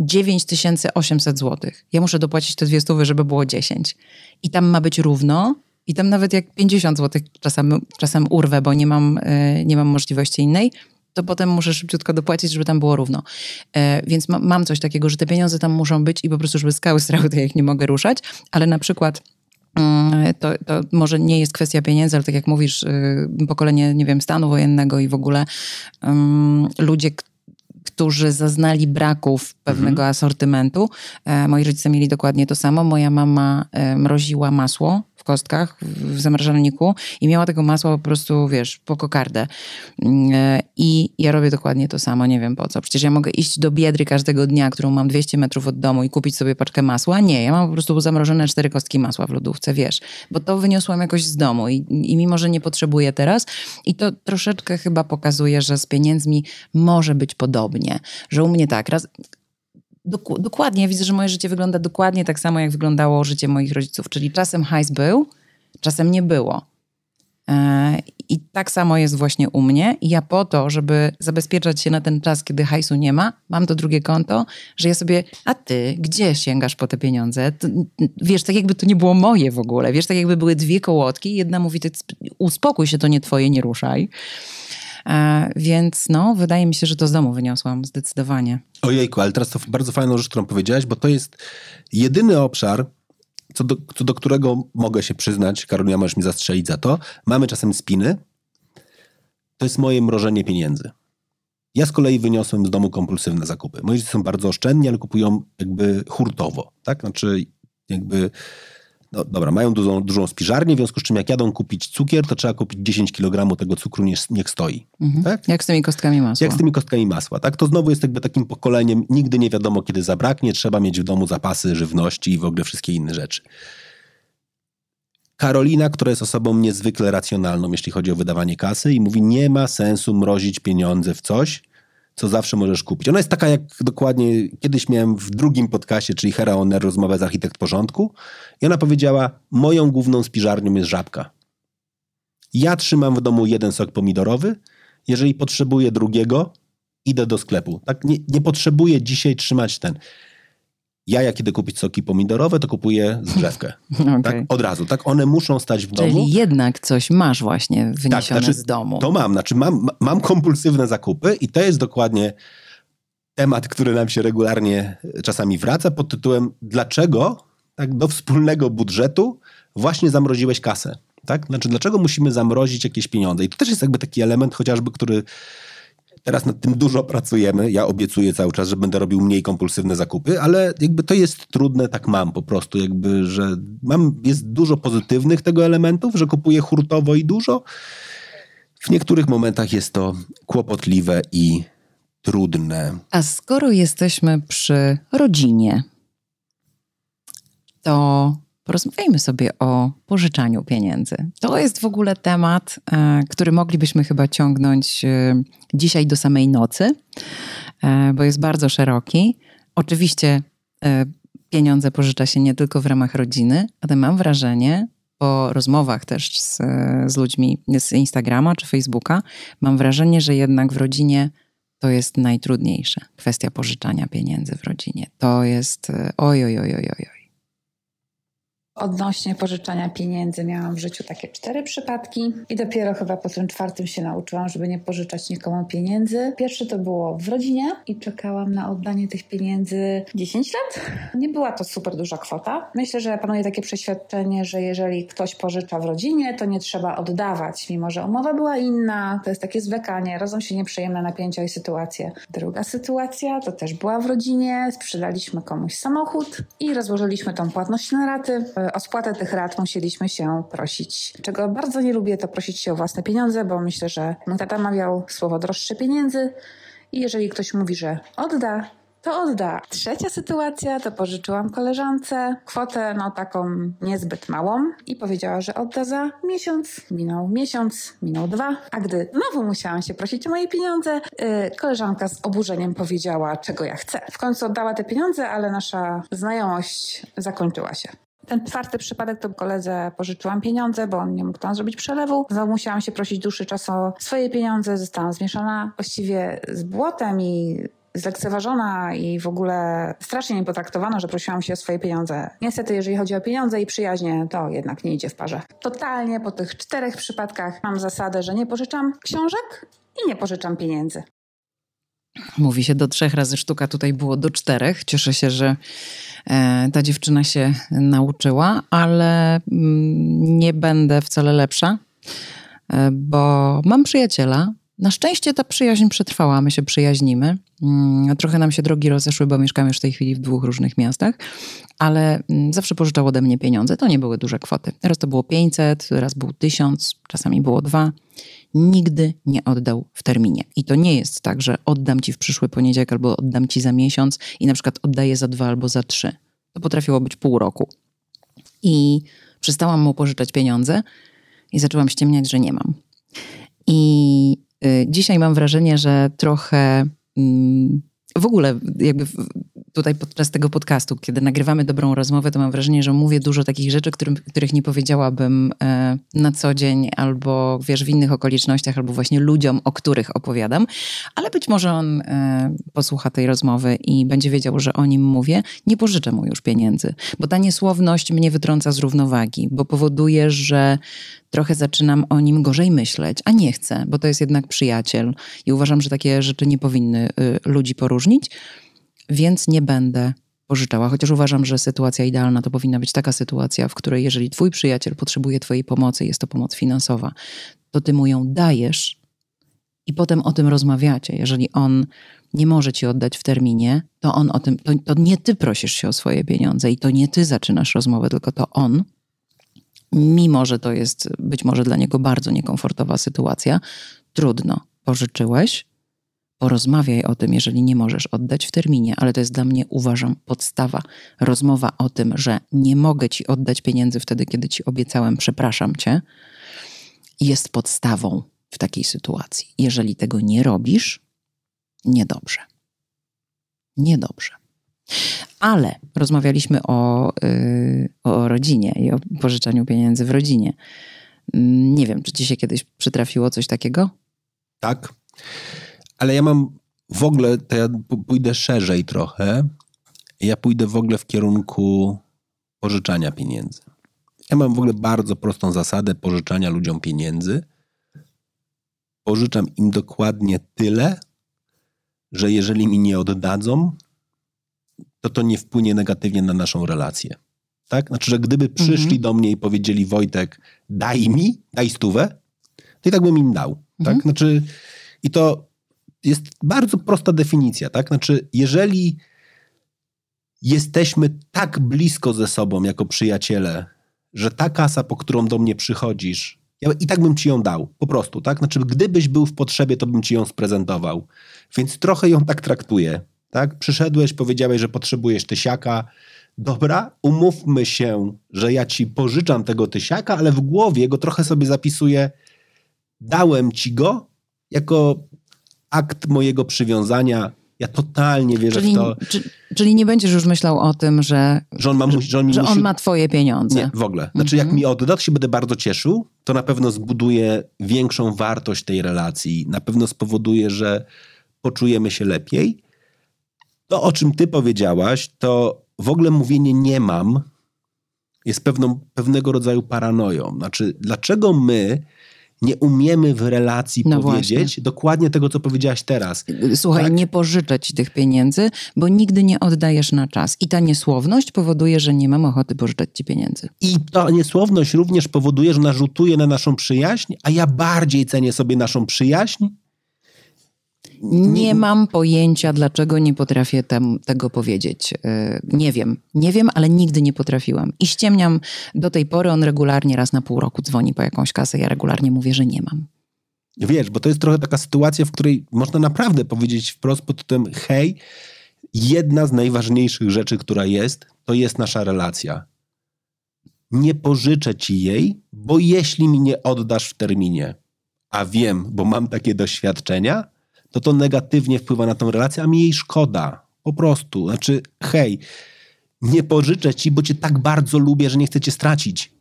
9800 zł, ja muszę dopłacić te dwie stówy, żeby było 10 i tam ma być równo, i tam nawet jak 50 zł czasem, czasem urwę, bo nie mam, e, nie mam możliwości innej, to potem muszę szybciutko dopłacić, żeby tam było równo. E, więc ma, mam coś takiego, że te pieniądze tam muszą być i po prostu, żeby skały strały, to ja ich nie mogę ruszać, ale na przykład to, to może nie jest kwestia pieniędzy, ale tak jak mówisz, y, pokolenie, nie wiem, stanu wojennego i w ogóle um, ludzie, którzy zaznali braków pewnego mhm. asortymentu. E, moi rodzice mieli dokładnie to samo. Moja mama e, mroziła masło kostkach w zamrażalniku i miała tego masła po prostu, wiesz, po kokardę. Mm, e, I ja robię dokładnie to samo, nie wiem po co. Przecież ja mogę iść do Biedry każdego dnia, którą mam 200 metrów od domu i kupić sobie paczkę masła. Nie, ja mam po prostu zamrożone cztery kostki masła w lodówce, wiesz. Bo to wyniosłam jakoś z domu i, i mimo, że nie potrzebuję teraz i to troszeczkę chyba pokazuje, że z pieniędzmi może być podobnie. Że u mnie tak, raz Dok- dokładnie, widzę, że moje życie wygląda dokładnie tak samo, jak wyglądało życie moich rodziców. Czyli czasem hajs był, czasem nie było. E, I tak samo jest właśnie u mnie. I ja po to, żeby zabezpieczać się na ten czas, kiedy hajsu nie ma, mam to drugie konto, że ja sobie, a ty, gdzie sięgasz po te pieniądze? To, wiesz, tak jakby to nie było moje w ogóle. Wiesz, tak jakby były dwie kołotki. Jedna mówi, ty uspokój się, to nie twoje, nie ruszaj. E, więc no, wydaje mi się, że to z domu wyniosłam zdecydowanie. Ojejku, ale teraz to bardzo fajną rzecz, którą powiedziałaś, bo to jest jedyny obszar, co do, co do którego mogę się przyznać, Karolina, możesz mi zastrzelić za to, mamy czasem spiny, to jest moje mrożenie pieniędzy. Ja z kolei wyniosłem z domu kompulsywne zakupy. Moi dzieci są bardzo oszczędni, ale kupują jakby hurtowo, tak? Znaczy jakby no dobra, mają dużą, dużą spiżarnię, w związku z czym jak jadą kupić cukier, to trzeba kupić 10 kg tego cukru, niech, niech stoi. Mhm. Tak? Jak z tymi kostkami masła. Jak z tymi kostkami masła, tak? To znowu jest jakby takim pokoleniem, nigdy nie wiadomo, kiedy zabraknie, trzeba mieć w domu zapasy żywności i w ogóle wszystkie inne rzeczy. Karolina, która jest osobą niezwykle racjonalną, jeśli chodzi o wydawanie kasy i mówi, nie ma sensu mrozić pieniądze w coś, co zawsze możesz kupić. Ona jest taka jak dokładnie, kiedyś miałem w drugim podcaście, czyli Hera Oner, rozmowę z architekt porządku i ona powiedziała, moją główną spiżarnią jest żabka. Ja trzymam w domu jeden sok pomidorowy, jeżeli potrzebuję drugiego, idę do sklepu. Tak, nie, nie potrzebuję dzisiaj trzymać ten. Ja jak idę kupić soki pomidorowe, to kupuję zgrzewkę. okay. tak, od razu. Tak, one muszą stać w Czyli domu. jednak coś masz właśnie wyniesione Tak, znaczy, z domu. To mam, znaczy mam, mam kompulsywne zakupy i to jest dokładnie temat, który nam się regularnie czasami wraca pod tytułem dlaczego tak, do wspólnego budżetu właśnie zamroziłeś kasę? Tak? Znaczy, dlaczego musimy zamrozić jakieś pieniądze? I to też jest jakby taki element chociażby, który teraz nad tym dużo pracujemy. Ja obiecuję cały czas, że będę robił mniej kompulsywne zakupy, ale jakby to jest trudne, tak mam po prostu, jakby, że mam, jest dużo pozytywnych tego elementów, że kupuję hurtowo i dużo. W niektórych momentach jest to kłopotliwe i trudne. A skoro jesteśmy przy rodzinie, to porozmawiajmy sobie o pożyczaniu pieniędzy. To jest w ogóle temat, e, który moglibyśmy chyba ciągnąć e, dzisiaj do samej nocy, e, bo jest bardzo szeroki. Oczywiście pieniądze pożycza się nie tylko w ramach rodziny, ale mam wrażenie, po rozmowach też z, z ludźmi z Instagrama czy Facebooka, mam wrażenie, że jednak w rodzinie to jest najtrudniejsze. Kwestia pożyczania pieniędzy w rodzinie. To jest oj, oj, oj, oj, oj. Odnośnie pożyczania pieniędzy miałam w życiu takie cztery przypadki i dopiero chyba po tym czwartym się nauczyłam, żeby nie pożyczać nikomu pieniędzy. Pierwszy to było w rodzinie i czekałam na oddanie tych pieniędzy 10 lat. Nie była to super duża kwota. Myślę, że panuje takie przeświadczenie, że jeżeli ktoś pożycza w rodzinie, to nie trzeba oddawać, mimo że umowa była inna. To jest takie zwlekanie, rodzą się nieprzyjemne napięcia i sytuacje. Druga sytuacja to też była w rodzinie. Sprzedaliśmy komuś samochód i rozłożyliśmy tą płatność na raty o spłatę tych rat musieliśmy się prosić. Czego bardzo nie lubię, to prosić się o własne pieniądze, bo myślę, że mój tata mawiał słowo droższe pieniędzy i jeżeli ktoś mówi, że odda, to odda. Trzecia sytuacja to pożyczyłam koleżance kwotę, no taką niezbyt małą i powiedziała, że odda za miesiąc. Minął miesiąc, minął dwa, a gdy znowu musiałam się prosić o moje pieniądze, yy, koleżanka z oburzeniem powiedziała, czego ja chcę. W końcu oddała te pieniądze, ale nasza znajomość zakończyła się. Ten czwarty przypadek to koledze pożyczyłam pieniądze, bo on nie mógł tam zrobić przelewu. Znowu musiałam się prosić dłuższy czas o swoje pieniądze. Zostałam zmieszana właściwie z błotem i zlekceważona i w ogóle strasznie nie potraktowano, że prosiłam się o swoje pieniądze. Niestety, jeżeli chodzi o pieniądze i przyjaźnie, to jednak nie idzie w parze. Totalnie po tych czterech przypadkach mam zasadę, że nie pożyczam książek i nie pożyczam pieniędzy. Mówi się do trzech razy sztuka, tutaj było do czterech. Cieszę się, że e, ta dziewczyna się nauczyła, ale mm, nie będę wcale lepsza, e, bo mam przyjaciela. Na szczęście ta przyjaźń przetrwała, my się przyjaźnimy. Mm, trochę nam się drogi rozeszły, bo mieszkamy już w tej chwili w dwóch różnych miastach, ale mm, zawsze pożyczał ode mnie pieniądze. To nie były duże kwoty. Raz to było 500, raz był 1000, czasami było dwa nigdy nie oddał w terminie. I to nie jest tak, że oddam ci w przyszły poniedziałek albo oddam ci za miesiąc i na przykład oddaję za dwa albo za trzy. To potrafiło być pół roku. I przestałam mu pożyczać pieniądze i zaczęłam ściemniać, że nie mam. I y, dzisiaj mam wrażenie, że trochę y, w ogóle jakby tutaj podczas tego podcastu, kiedy nagrywamy dobrą rozmowę, to mam wrażenie, że mówię dużo takich rzeczy, którym, których nie powiedziałabym e, na co dzień, albo wiesz, w innych okolicznościach, albo właśnie ludziom, o których opowiadam. Ale być może on e, posłucha tej rozmowy i będzie wiedział, że o nim mówię. Nie pożyczę mu już pieniędzy, bo ta niesłowność mnie wytrąca z równowagi, bo powoduje, że trochę zaczynam o nim gorzej myśleć, a nie chcę, bo to jest jednak przyjaciel i uważam, że takie rzeczy nie powinny y, ludzi poróżnić, więc nie będę pożyczała. Chociaż uważam, że sytuacja idealna to powinna być taka sytuacja, w której jeżeli twój przyjaciel potrzebuje twojej pomocy, jest to pomoc finansowa, to ty mu ją dajesz i potem o tym rozmawiacie. Jeżeli on nie może ci oddać w terminie, to on o tym, to, to nie ty prosisz się o swoje pieniądze i to nie ty zaczynasz rozmowę, tylko to on mimo że to jest być może dla niego bardzo niekomfortowa sytuacja, trudno. Pożyczyłeś, porozmawiaj o tym, jeżeli nie możesz oddać w terminie, ale to jest dla mnie, uważam, podstawa. Rozmowa o tym, że nie mogę ci oddać pieniędzy wtedy, kiedy ci obiecałem, przepraszam cię, jest podstawą w takiej sytuacji. Jeżeli tego nie robisz, niedobrze. Niedobrze. Ale rozmawialiśmy o, yy, o rodzinie i o pożyczaniu pieniędzy w rodzinie. Mm, nie wiem, czy ci się kiedyś przytrafiło coś takiego? Tak. Ale ja mam w ogóle, to ja pójdę szerzej trochę. Ja pójdę w ogóle w kierunku pożyczania pieniędzy. Ja mam w ogóle bardzo prostą zasadę pożyczania ludziom pieniędzy. Pożyczam im dokładnie tyle, że jeżeli mi nie oddadzą, to to nie wpłynie negatywnie na naszą relację. Tak? Znaczy, że gdyby przyszli mhm. do mnie i powiedzieli Wojtek, daj mi, daj stówę, to i tak bym im dał. Tak? Mhm. Tak? Znaczy, i to jest bardzo prosta definicja. Tak? Znaczy, jeżeli jesteśmy tak blisko ze sobą jako przyjaciele, że ta kasa, po którą do mnie przychodzisz, ja i tak bym ci ją dał, po prostu, tak? Znaczy, gdybyś był w potrzebie, to bym ci ją sprezentował. Więc trochę ją tak traktuję. Tak? Przyszedłeś, powiedziałeś, że potrzebujesz tysiaka. Dobra, umówmy się, że ja ci pożyczam tego tysiaka, ale w głowie go trochę sobie zapisuję. Dałem ci go jako akt mojego przywiązania. Ja totalnie wierzę czyli, w to. Czy, czyli nie będziesz już myślał o tym, że, że, on, ma, że, on, że musi... on, ma twoje pieniądze. Nie, w ogóle. Znaczy, jak mhm. mi odda, to się będę bardzo cieszył. To na pewno zbuduje większą wartość tej relacji. Na pewno spowoduje, że poczujemy się lepiej. To, o czym ty powiedziałaś, to w ogóle mówienie nie mam jest pewną, pewnego rodzaju paranoją. Znaczy, dlaczego my nie umiemy w relacji no powiedzieć właśnie. dokładnie tego, co powiedziałaś teraz. Słuchaj, tak? nie pożyczę ci tych pieniędzy, bo nigdy nie oddajesz na czas. I ta niesłowność powoduje, że nie mam ochoty pożyczać ci pieniędzy. I ta niesłowność również powoduje, że narzutuje na naszą przyjaźń, a ja bardziej cenię sobie naszą przyjaźń nie mam pojęcia, dlaczego nie potrafię tego powiedzieć. E, nie wiem. Nie wiem, ale nigdy nie potrafiłam. I ściemniam do tej pory. On regularnie raz na pół roku dzwoni po jakąś kasę. Ja regularnie mówię, że nie mam. Wiesz, bo to jest trochę taka sytuacja, w której można naprawdę powiedzieć wprost pod tym hej, jedna z najważniejszych rzeczy, która jest, to jest nasza relacja. Nie pożyczę ci jej, bo jeśli mi nie oddasz w terminie, a wiem, bo mam takie doświadczenia, to to negatywnie wpływa na tą relację, a mi jej szkoda. Po prostu. Znaczy, hej, nie pożyczę ci, bo cię tak bardzo lubię, że nie chcę cię stracić.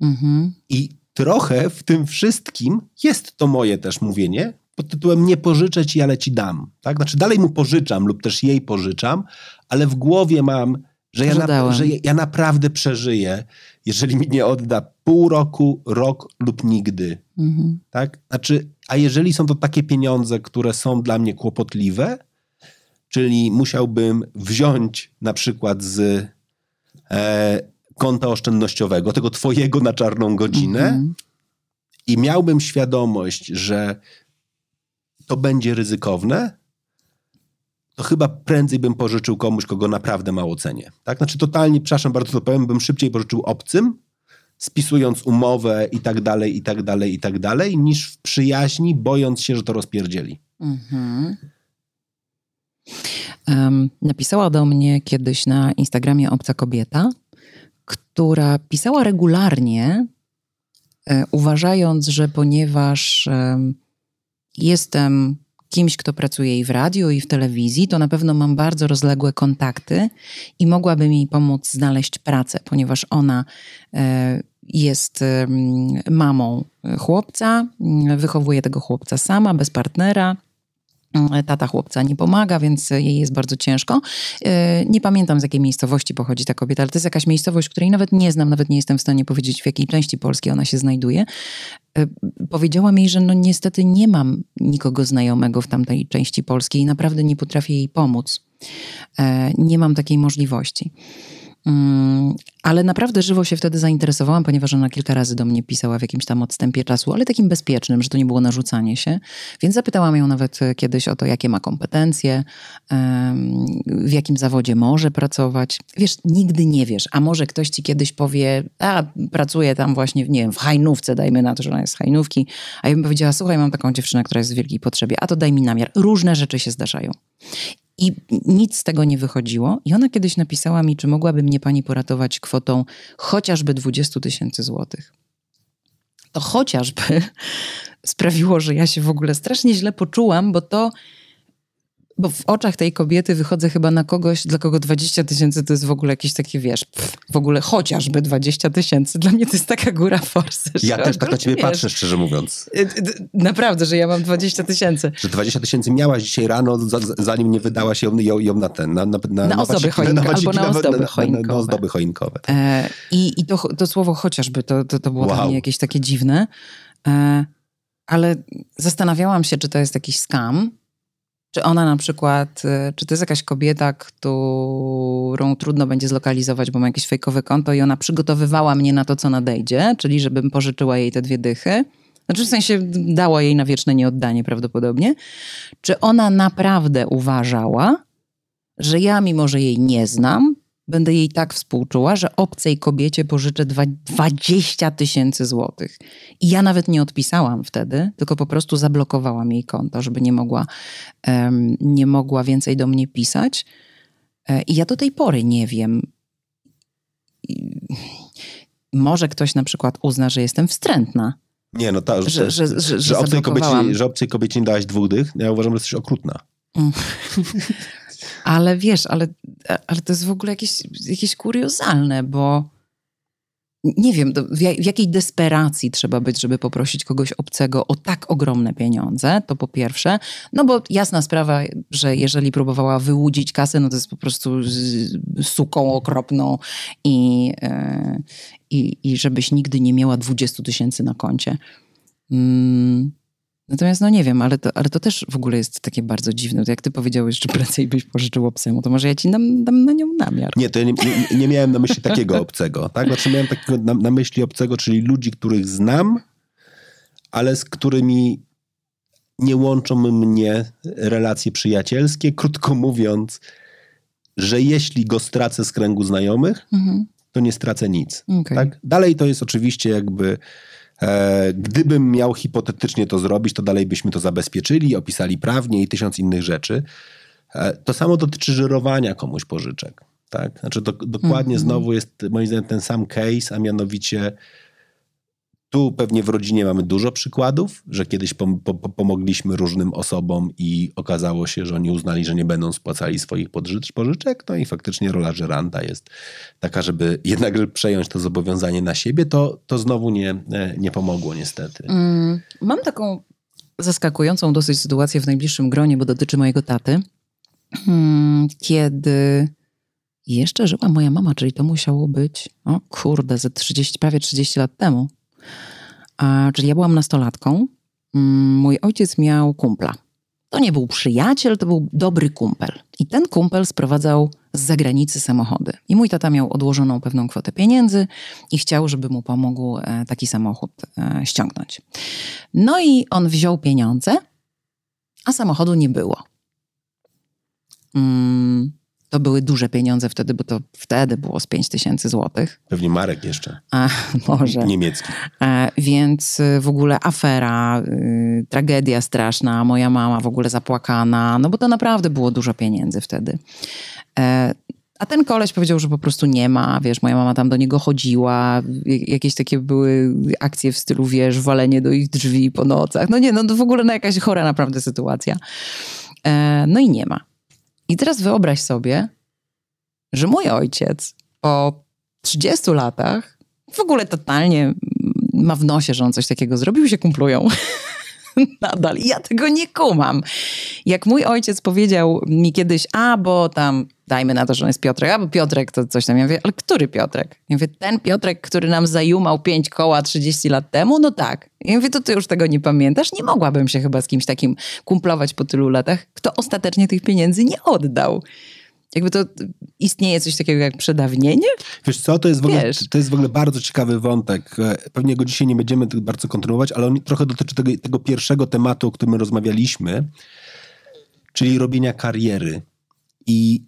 Mhm. I trochę w tym wszystkim jest to moje też mówienie pod tytułem nie pożyczę ci, ale ci dam. Tak? Znaczy dalej mu pożyczam lub też jej pożyczam, ale w głowie mam, że ja, na, że ja naprawdę przeżyję, jeżeli mi nie odda pół roku, rok lub nigdy. Mhm. Tak? Znaczy, a jeżeli są to takie pieniądze, które są dla mnie kłopotliwe, czyli musiałbym wziąć na przykład z e, konta oszczędnościowego, tego twojego na czarną godzinę mhm. i miałbym świadomość, że to będzie ryzykowne, to chyba prędzej bym pożyczył komuś, kogo naprawdę mało cenię. Tak? Znaczy totalnie, przepraszam bardzo to powiem, bym szybciej pożyczył obcym, spisując umowę i tak dalej, i tak dalej, i tak dalej, niż w przyjaźni, bojąc się, że to rozpierdzieli. Mhm. Um, napisała do mnie kiedyś na Instagramie obca kobieta, która pisała regularnie, e, uważając, że ponieważ e, jestem kimś, kto pracuje i w radiu, i w telewizji, to na pewno mam bardzo rozległe kontakty i mogłabym jej pomóc znaleźć pracę, ponieważ ona e, jest mamą chłopca, m, wychowuje tego chłopca sama, bez partnera. Mm, Tata chłopca nie pomaga, więc jej jest bardzo ciężko. E, Nie pamiętam z jakiej miejscowości pochodzi ta kobieta, ale to jest jakaś miejscowość, której nawet nie znam, nawet nie jestem w stanie powiedzieć, w jakiej części Polski ona się znajduje. E, Powiedziała mi, że no niestety nie mam nikogo znajomego w tamtej części Polski i naprawdę nie potrafię jej pomóc. E, Nie mam takiej możliwości. Mm, Ale naprawdę żywo się wtedy zainteresowałam, ponieważ ona kilka razy do mnie pisała w jakimś tam odstępie czasu, ale takim bezpiecznym, że to nie było narzucanie się. Więc zapytałam ją nawet e, kiedyś o to, jakie ma kompetencje, w jakim zawodzie może pracować. Wiesz, nigdy nie wiesz, a może ktoś ci kiedyś powie, a pracuję tam właśnie, nie wiem, w hajnówce, dajmy na to, że ona jest z hajnówki, a ja bym powiedziała, słuchaj, mam taką dziewczynę, która jest w wielkiej potrzebie, a to daj mi namiar. Różne rzeczy się zdarzają. I nic z tego nie wychodziło. I ona kiedyś napisała mi, czy mogłaby mnie pani poratować kwotą chociażby 20 tysięcy złotych. To chociażby sprawiło, że ja się w ogóle strasznie źle poczułam, bo to. Bo w oczach tej kobiety wychodzę chyba na kogoś, dla kogo 20 tysięcy to jest w ogóle jakieś takie, wiesz, pff, w ogóle chociażby 20 tysięcy. Dla mnie to jest taka góra forsy. Ja też tak na ciebie wiesz, patrzę, szczerze mówiąc. y, y, Naprawdę, że ja mam 20 tysięcy. Że 20 tysięcy miałaś dzisiaj rano, za, za- zanim nie wydałaś ją, ją, ją na ten, na, na, Na ozdoby choinkowe, albo na ozdoby na, na, na choinkowe. ozdoby choinkowe. E, I i to, to słowo chociażby, to, to, to było dla Wow. mnie jakieś takie dziwne. E, ale zastanawiałam się, czy to jest jakiś skam, czy ona na przykład, e, czy to jest jakaś kobieta, którą trudno będzie zlokalizować, bo ma jakieś fejkowe konto i ona przygotowywała mnie na to, co nadejdzie, czyli żebym pożyczyła jej te dwie dychy. Znaczy w sensie dała jej na wieczne nieoddanie prawdopodobnie. Czy ona naprawdę uważała, że ja, mimo że jej nie znam, będę jej tak współczuła, że obcej kobiecie pożyczę dwa- 20 tysięcy złotych. I ja nawet nie odpisałam wtedy, tylko po prostu zablokowałam jej konto, żeby nie mogła, em, nie mogła więcej do mnie pisać. E, I ja do tej pory nie wiem. I- Może ktoś na przykład uzna, że jestem wstrętna. Nie, no ta, Że- że- że- że że, obcej kobiecie, że obcej kobiecie nie dałaś dwóch dych, ja uważam, że jesteś okrutna. Ale wiesz, ale, ale to jest w ogóle jakieś, jakieś kuriozalne, bo nie wiem, w, ja- w jakiej desperacji trzeba być, żeby poprosić kogoś obcego o tak ogromne pieniądze, to po pierwsze. No bo jasna sprawa, że jeżeli próbowała wyłudzić kasę, no to jest po prostu suką okropną i, e, i, i żebyś nigdy nie miała 20 tysięcy na koncie. Mm. Natomiast no nie wiem, ale to, ale to też w ogóle jest takie bardzo dziwne. To jak ty powiedziałeś, że prędzej byś pożyczył obcemu, to może ja ci dam, dam na nią namiar. Nie, to ja nie, nie, nie miałem na myśli takiego obcego, tak? Znaczy miałem takiego na, na myśli obcego, czyli ludzi, których znam, ale z którymi nie łączą mnie relacje przyjacielskie. Krótko mówiąc, że jeśli go stracę z kręgu znajomych, Mhm. to nie stracę nic. Okej. Tak? Dalej to jest oczywiście jakby, gdybym miał hipotetycznie to zrobić, to dalej byśmy to zabezpieczyli, opisali prawnie i tysiąc innych rzeczy. E, to samo dotyczy żyrowania komuś pożyczek. Tak? Znaczy do, dokładnie Mhm. znowu jest moim zdaniem ten sam case, a mianowicie tu pewnie w rodzinie mamy dużo przykładów, że kiedyś pom- po- po- pomogliśmy różnym osobom i okazało się, że oni uznali, że nie będą spłacali swoich pożyczek. No i faktycznie rola żeranta jest taka, żeby jednakże przejąć to zobowiązanie na siebie, to, to znowu nie, e, nie pomogło niestety. Mm, Mam taką zaskakującą dosyć sytuację w najbliższym gronie, bo dotyczy mojego taty. Mm, Kiedy jeszcze żyła moja mama, czyli to musiało być, o kurde, ze 30, prawie 30 lat temu. A, czyli ja byłam nastolatką. Mm, Mój ojciec miał kumpla. To nie był przyjaciel, to był dobry kumpel. I ten kumpel sprowadzał z zagranicy samochody. I mój tata miał odłożoną pewną kwotę pieniędzy i chciał, żeby mu pomógł e, taki samochód e, ściągnąć. No i on wziął pieniądze, a samochodu nie było. Mm, to były duże pieniądze wtedy, bo to wtedy było z 5 tysięcy złotych. Pewnie Marek jeszcze, A, może. niemiecki. E, więc y, w ogóle afera, y, tragedia straszna, moja mama w ogóle zapłakana, no bo to naprawdę było dużo pieniędzy wtedy. E, A ten koleś powiedział, że po prostu nie ma, wiesz, moja mama tam do niego chodziła, jakieś takie były akcje w stylu, wiesz, walenie do ich drzwi po nocach. No nie, no to w ogóle no jakaś chora naprawdę sytuacja. E, no i nie ma. I teraz wyobraź sobie, że mój ojciec po 30 latach w ogóle totalnie ma w nosie, że on coś takiego zrobił, się kumplują. Nadal. I ja tego nie kumam. Jak mój ojciec powiedział mi kiedyś, a bo tam dajmy na to, że on jest Piotrek, a bo Piotrek to coś tam. Ja mówię, ale który Piotrek? Ja mówię, ten Piotrek, który nam zajumał pięć koła 30 lat temu? No tak. Ja mówię, to ty już tego nie pamiętasz? Nie mogłabym się chyba z kimś takim kumplować po tylu latach, kto ostatecznie tych pieniędzy nie oddał. Jakby to istnieje coś takiego jak przedawnienie? Wiesz co, to jest, w ogóle, to jest w ogóle bardzo ciekawy wątek. Pewnie go dzisiaj nie będziemy bardzo kontynuować, ale on trochę dotyczy tego, tego pierwszego tematu, o którym rozmawialiśmy, czyli robienia kariery. I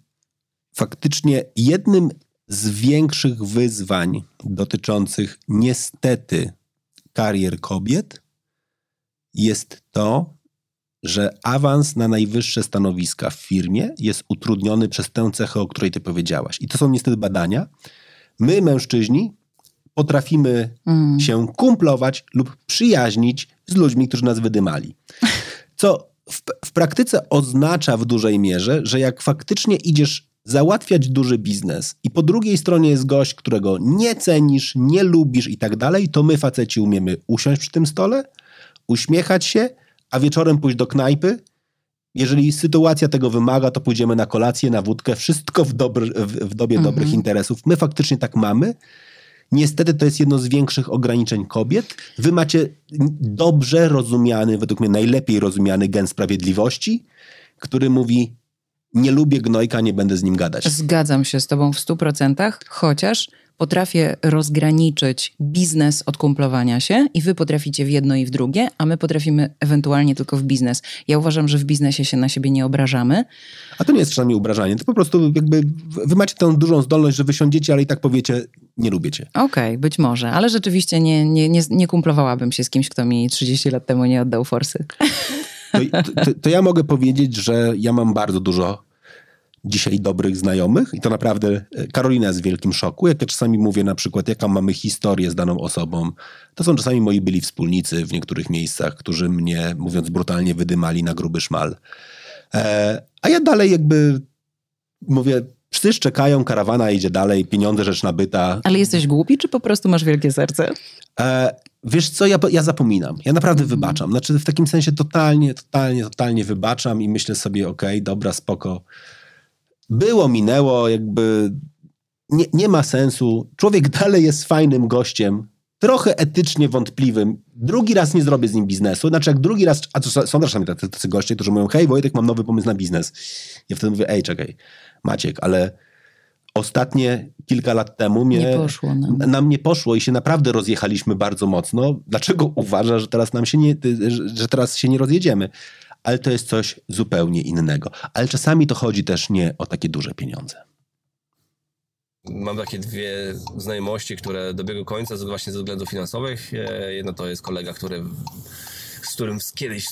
faktycznie jednym z większych wyzwań dotyczących niestety karier kobiet jest to, że awans na najwyższe stanowiska w firmie jest utrudniony przez tę cechę, o której ty powiedziałaś. I to są niestety badania. My, mężczyźni, potrafimy mm. się kumplować lub przyjaźnić z ludźmi, którzy nas wydymali. Co w, w praktyce oznacza w dużej mierze, że jak faktycznie idziesz załatwiać duży biznes i po drugiej stronie jest gość, którego nie cenisz, nie lubisz i tak dalej, to my faceci umiemy usiąść przy tym stole, uśmiechać się, a wieczorem pójść do knajpy. Jeżeli sytuacja tego wymaga, to pójdziemy na kolację, na wódkę, wszystko w, dobry, w, w dobie mhm. dobrych interesów. My faktycznie tak mamy. Niestety to jest jedno z większych ograniczeń kobiet. Wy macie dobrze rozumiany, według mnie najlepiej rozumiany gen sprawiedliwości, który mówi: Nie lubię gnojka, nie będę z nim gadać. Zgadzam się z Tobą w stu procentach, chociaż potrafię rozgraniczyć biznes od kumplowania się i wy potraficie w jedno i w drugie, a my potrafimy ewentualnie tylko w biznes. Ja uważam, że w biznesie się na siebie nie obrażamy. A to nie jest czasami obrażanie, to po prostu jakby wy macie tę dużą zdolność, że wysiądziecie, ale i tak powiecie, nie lubię cię. Okej, okay, być może, ale rzeczywiście nie, nie, nie, nie kumplowałabym się z kimś, kto mi 30 lat temu nie oddał forsy. To, to, to ja mogę powiedzieć, że ja mam bardzo dużo dzisiaj dobrych znajomych i to naprawdę e, Karolina jest w wielkim szoku. Jak ja czasami mówię na przykład, jaką mamy historię z daną osobą, to są czasami moi byli wspólnicy w niektórych miejscach, którzy mnie, mówiąc brutalnie, wydymali na gruby szmal. E, a ja dalej jakby mówię, psy czekają, karawana idzie dalej, pieniądze, rzecz nabyta. Ale jesteś głupi, czy po prostu masz wielkie serce? E, wiesz co, ja, ja zapominam. Ja naprawdę mm. wybaczam. Znaczy w takim sensie totalnie, totalnie, totalnie wybaczam i myślę sobie, okej, okay, dobra, spoko było, minęło, jakby nie, nie ma sensu. Człowiek dalej jest fajnym gościem, trochę etycznie wątpliwym. Drugi raz nie zrobię z nim biznesu. Znaczy, jak drugi raz, a to są czasami tacy, tacy goście, którzy mówią, hej Wojtek, mam nowy pomysł na biznes. Ja wtedy mówię, ej, czekaj, Maciek, ale ostatnie kilka lat temu mnie, nie poszło nam. nam nie poszło i się naprawdę rozjechaliśmy bardzo mocno. Dlaczego uważasz, że teraz nam się nie, że teraz się nie rozjedziemy? Ale to jest coś zupełnie innego. Ale czasami to chodzi też nie o takie duże pieniądze. Mam takie dwie znajomości, które dobiegły końca właśnie ze względów finansowych. E, jedno to jest kolega, który z którym kiedyś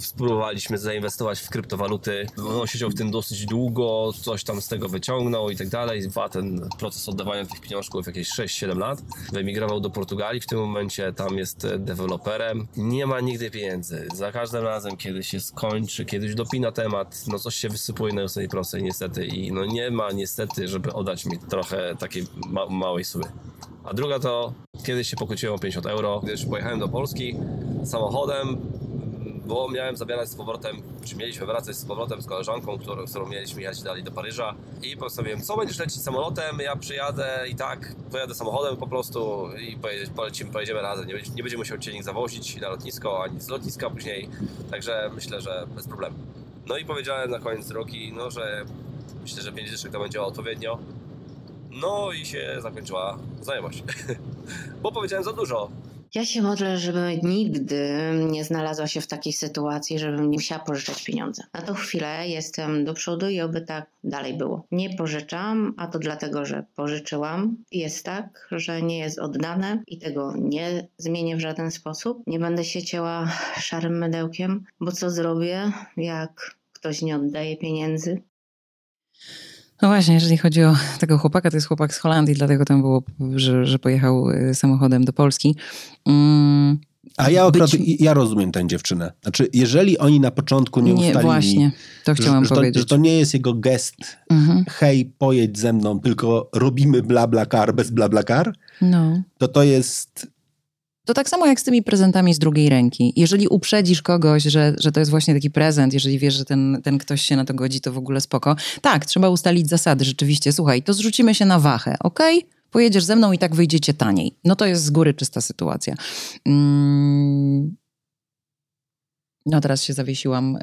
spróbowaliśmy zainwestować w kryptowaluty. On siedział w tym dosyć długo, coś tam z tego wyciągnął i tak dalej. Dwa, ten proces oddawania tych pieniążków jakieś 6-7 lat. Wyemigrował do Portugalii, w tym momencie tam jest deweloperem. Nie ma nigdy pieniędzy. Za każdym razem, kiedy się skończy, kiedyś dopina temat, no coś się wysypuje na ostatniej prostej niestety i no nie ma niestety, żeby oddać mi trochę takiej ma małej sumy. A druga to kiedyś się pokłóciłem o 50 euro, gdyż pojechałem do Polski samochodem, bo miałem zabierać z powrotem, czy mieliśmy wracać z powrotem z koleżanką, którą, którą mieliśmy jechać dalej do Paryża i postanowiłem, co będziesz lecieć samolotem, ja przyjadę i tak pojadę samochodem po prostu i polecimy, pojedziemy razem, nie, nie będzie musiał cię zawozić na lotnisko, ani z lotniska później, także myślę, że bez problemu. No i powiedziałem na koniec drogi, no, że myślę, że 5 dyszek to będzie odpowiednio, no i się zakończyła znajomość, bo powiedziałem za dużo. Ja się modlę, żeby nigdy nie znalazła się w takiej sytuacji, żebym nie musiała pożyczać pieniądze. Na tą chwilę jestem do przodu i oby tak dalej było. Nie pożyczam, a to dlatego, że pożyczyłam. Jest tak, że nie jest oddane i tego nie zmienię w żaden sposób. Nie będę się cięła szarym mydełkiem, bo co zrobię, jak ktoś nie oddaje pieniędzy? No właśnie, jeżeli chodzi o tego chłopaka, to jest chłopak z Holandii, dlatego tam było, że, że pojechał y, samochodem do Polski. Mm, A ja akurat, Być- ja rozumiem tę dziewczynę. Znaczy, jeżeli oni na początku nie, Nie, ustalili... właśnie, to chciałam że, powiedzieć. To, że to nie jest jego gest, mhm. hej, pojedź ze mną, tylko robimy bla bla car bez bla bla car, No. to to jest... To tak samo jak z tymi prezentami z drugiej ręki. Jeżeli uprzedzisz kogoś, że, że to jest właśnie taki prezent, jeżeli wiesz, że ten, ten ktoś się na to godzi, to w ogóle spoko. Tak, trzeba ustalić zasady rzeczywiście. Słuchaj, to zrzucimy się na wachę, okej? Pojedziesz ze mną i tak wyjdziecie taniej. No to jest z góry czysta sytuacja. Mm. No teraz się zawiesiłam,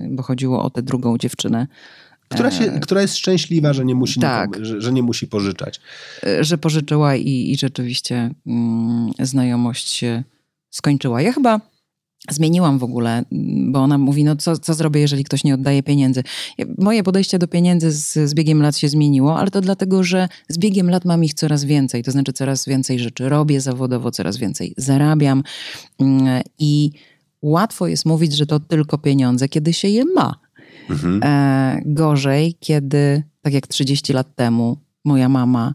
yy, bo chodziło o tę drugą dziewczynę. Która, się, E, która jest szczęśliwa, że nie musi, tak. nikomu, że, że nie musi pożyczać. e, że pożyczyła i, i rzeczywiście mm, znajomość się skończyła. Ja chyba zmieniłam w ogóle, mm, bo ona mówi, no co, co zrobię, jeżeli ktoś nie oddaje pieniędzy. Moje podejście do pieniędzy z, z biegiem lat się zmieniło, ale to dlatego, że z biegiem lat mam ich coraz więcej. To znaczy coraz więcej rzeczy robię zawodowo, coraz więcej zarabiam mm, i łatwo jest mówić, że to tylko pieniądze, kiedy się je ma. Mhm. E, gorzej, kiedy, tak jak 30 lat temu, moja mama,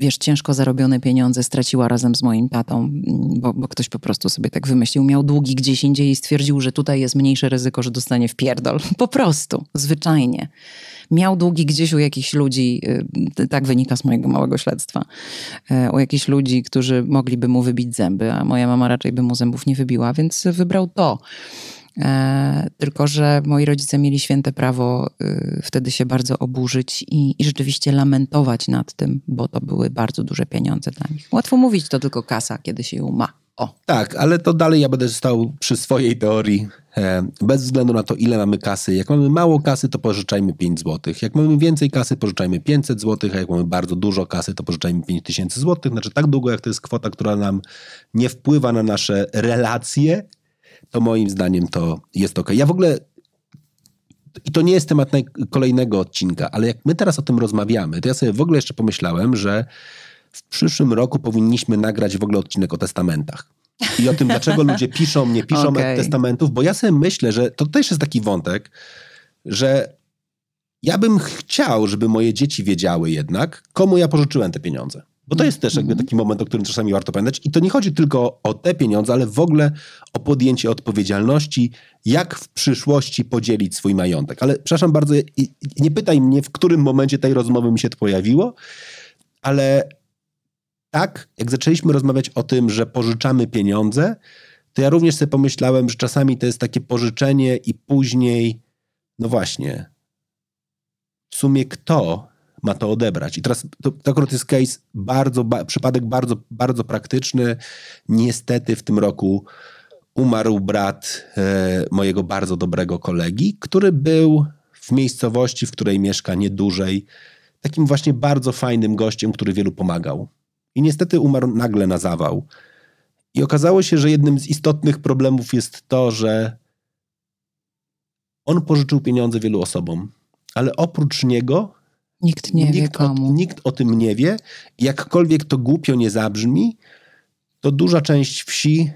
wiesz, ciężko zarobione pieniądze straciła razem z moim tatą, mm, bo, bo ktoś po prostu sobie tak wymyślił. Miał długi gdzieś indziej i stwierdził, że tutaj jest mniejsze ryzyko, że dostanie w pierdol. Po prostu, zwyczajnie. Miał długi gdzieś u jakichś ludzi, y, tak wynika z mojego małego śledztwa, e, u jakichś ludzi, którzy mogliby mu wybić zęby, a moja mama raczej by mu zębów nie wybiła, więc wybrał to. E, tylko, że moi rodzice mieli święte prawo y, wtedy się bardzo oburzyć i, i rzeczywiście lamentować nad tym, bo to były bardzo duże pieniądze dla nich. Łatwo mówić, to tylko kasa, kiedy się ją ma. O, Tak, ale to dalej ja będę stał przy swojej teorii. E, bez względu na to, ile mamy kasy. Jak mamy mało kasy, to pożyczajmy 5 zł. Jak mamy więcej kasy, pożyczajmy 500 zł, a jak mamy bardzo dużo kasy, to pożyczajmy 5000 zł. Znaczy tak długo, jak to jest kwota, która nam nie wpływa na nasze relacje, to moim zdaniem to jest ok. Ja w ogóle i to nie jest temat kolejnego odcinka, ale jak my teraz o tym rozmawiamy, to ja sobie w ogóle jeszcze pomyślałem, że w przyszłym roku powinniśmy nagrać w ogóle odcinek o testamentach. I o tym, dlaczego ludzie piszą, nie piszą Okej. testamentów, bo ja sobie myślę, że to też jest taki wątek, że ja bym chciał, żeby moje dzieci wiedziały jednak, komu ja pożyczyłem te pieniądze. Bo to jest też jakby taki moment, o którym czasami warto pamiętać. I to nie chodzi tylko o te pieniądze, ale w ogóle o podjęcie odpowiedzialności, jak w przyszłości podzielić swój majątek. Ale przepraszam bardzo, nie pytaj mnie, w którym momencie tej rozmowy mi się to pojawiło, ale tak, jak zaczęliśmy rozmawiać o tym, że pożyczamy pieniądze, to ja również sobie pomyślałem, że czasami to jest takie pożyczenie i później, no właśnie, w sumie kto ma to odebrać? I teraz to, to akurat jest case bardzo, ba, przypadek bardzo, bardzo praktyczny. Niestety w tym roku umarł brat e, mojego bardzo dobrego kolegi, który był w miejscowości, w której mieszka niedużej, takim właśnie bardzo fajnym gościem, który wielu pomagał. I niestety umarł nagle na zawał. I okazało się, że jednym z istotnych problemów jest to, że on pożyczył pieniądze wielu osobom, ale oprócz niego nikt nie wie nikt, o, komu. nikt o tym nie wie. Jakkolwiek to głupio nie zabrzmi, to duża część wsi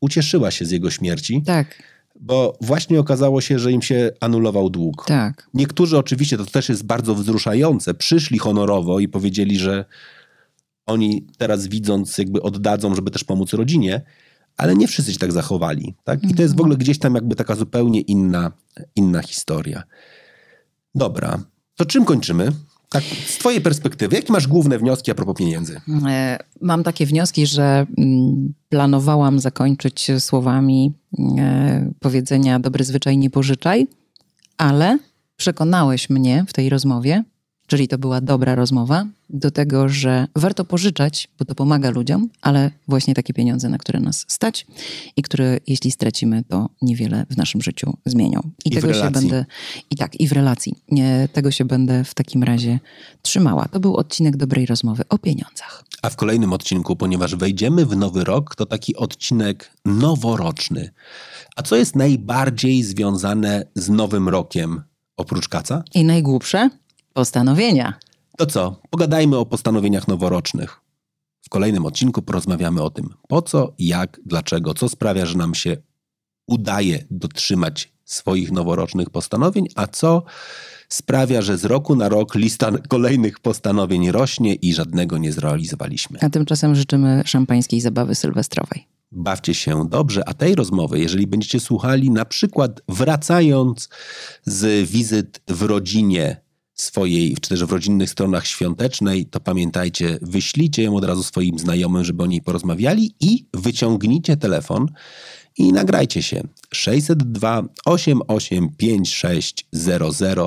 ucieszyła się z jego śmierci, Tak, bo właśnie okazało się, że im się anulował dług. tak. Niektórzy oczywiście, to też jest bardzo wzruszające, przyszli honorowo i powiedzieli, że oni teraz widząc jakby oddadzą, żeby też pomóc rodzinie, ale nie wszyscy się tak zachowali. Tak? I to jest w ogóle gdzieś tam jakby taka zupełnie inna, inna historia. Dobra, to czym kończymy? Tak, z twojej perspektywy, jakie masz główne wnioski a propos pieniędzy? E, Mam takie wnioski, że mm, planowałam zakończyć słowami e, powiedzenia dobry zwyczaj nie pożyczaj, ale przekonałeś mnie w tej rozmowie, czyli to była dobra rozmowa, do tego, że warto pożyczać, bo to pomaga ludziom, ale właśnie takie pieniądze, na które nas stać i które jeśli stracimy, to niewiele w naszym życiu zmienią. I w tego się będę i tak, i w relacji. Nie, tego się będę w takim razie trzymała. To był odcinek dobrej rozmowy o pieniądzach. A w kolejnym odcinku, ponieważ wejdziemy w nowy rok, to taki odcinek noworoczny. A co jest najbardziej związane z nowym rokiem oprócz kaca? I najgłupsze postanowienia. To co? Pogadajmy o postanowieniach noworocznych. W kolejnym odcinku porozmawiamy o tym, po co, jak, dlaczego, co sprawia, że nam się udaje dotrzymać swoich noworocznych postanowień, a co sprawia, że z roku na rok lista kolejnych postanowień rośnie i żadnego nie zrealizowaliśmy. A tymczasem życzymy szampańskiej zabawy sylwestrowej. Bawcie się dobrze, a tej rozmowy, jeżeli będziecie słuchali, na przykład wracając z wizyt w rodzinie swojej, czy też w rodzinnych stronach świątecznej, to pamiętajcie, wyślijcie ją od razu swoim znajomym, żeby o niej porozmawiali i wyciągnijcie telefon i nagrajcie się. 602 88 5600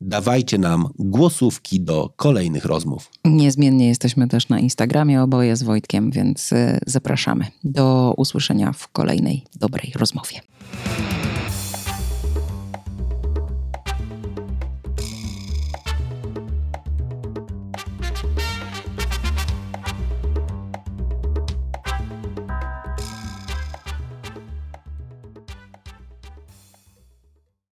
Dawajcie nam głosówki do kolejnych rozmów. Niezmiennie jesteśmy też na Instagramie oboje z Wojtkiem, więc y, zapraszamy do usłyszenia w kolejnej dobrej rozmowie.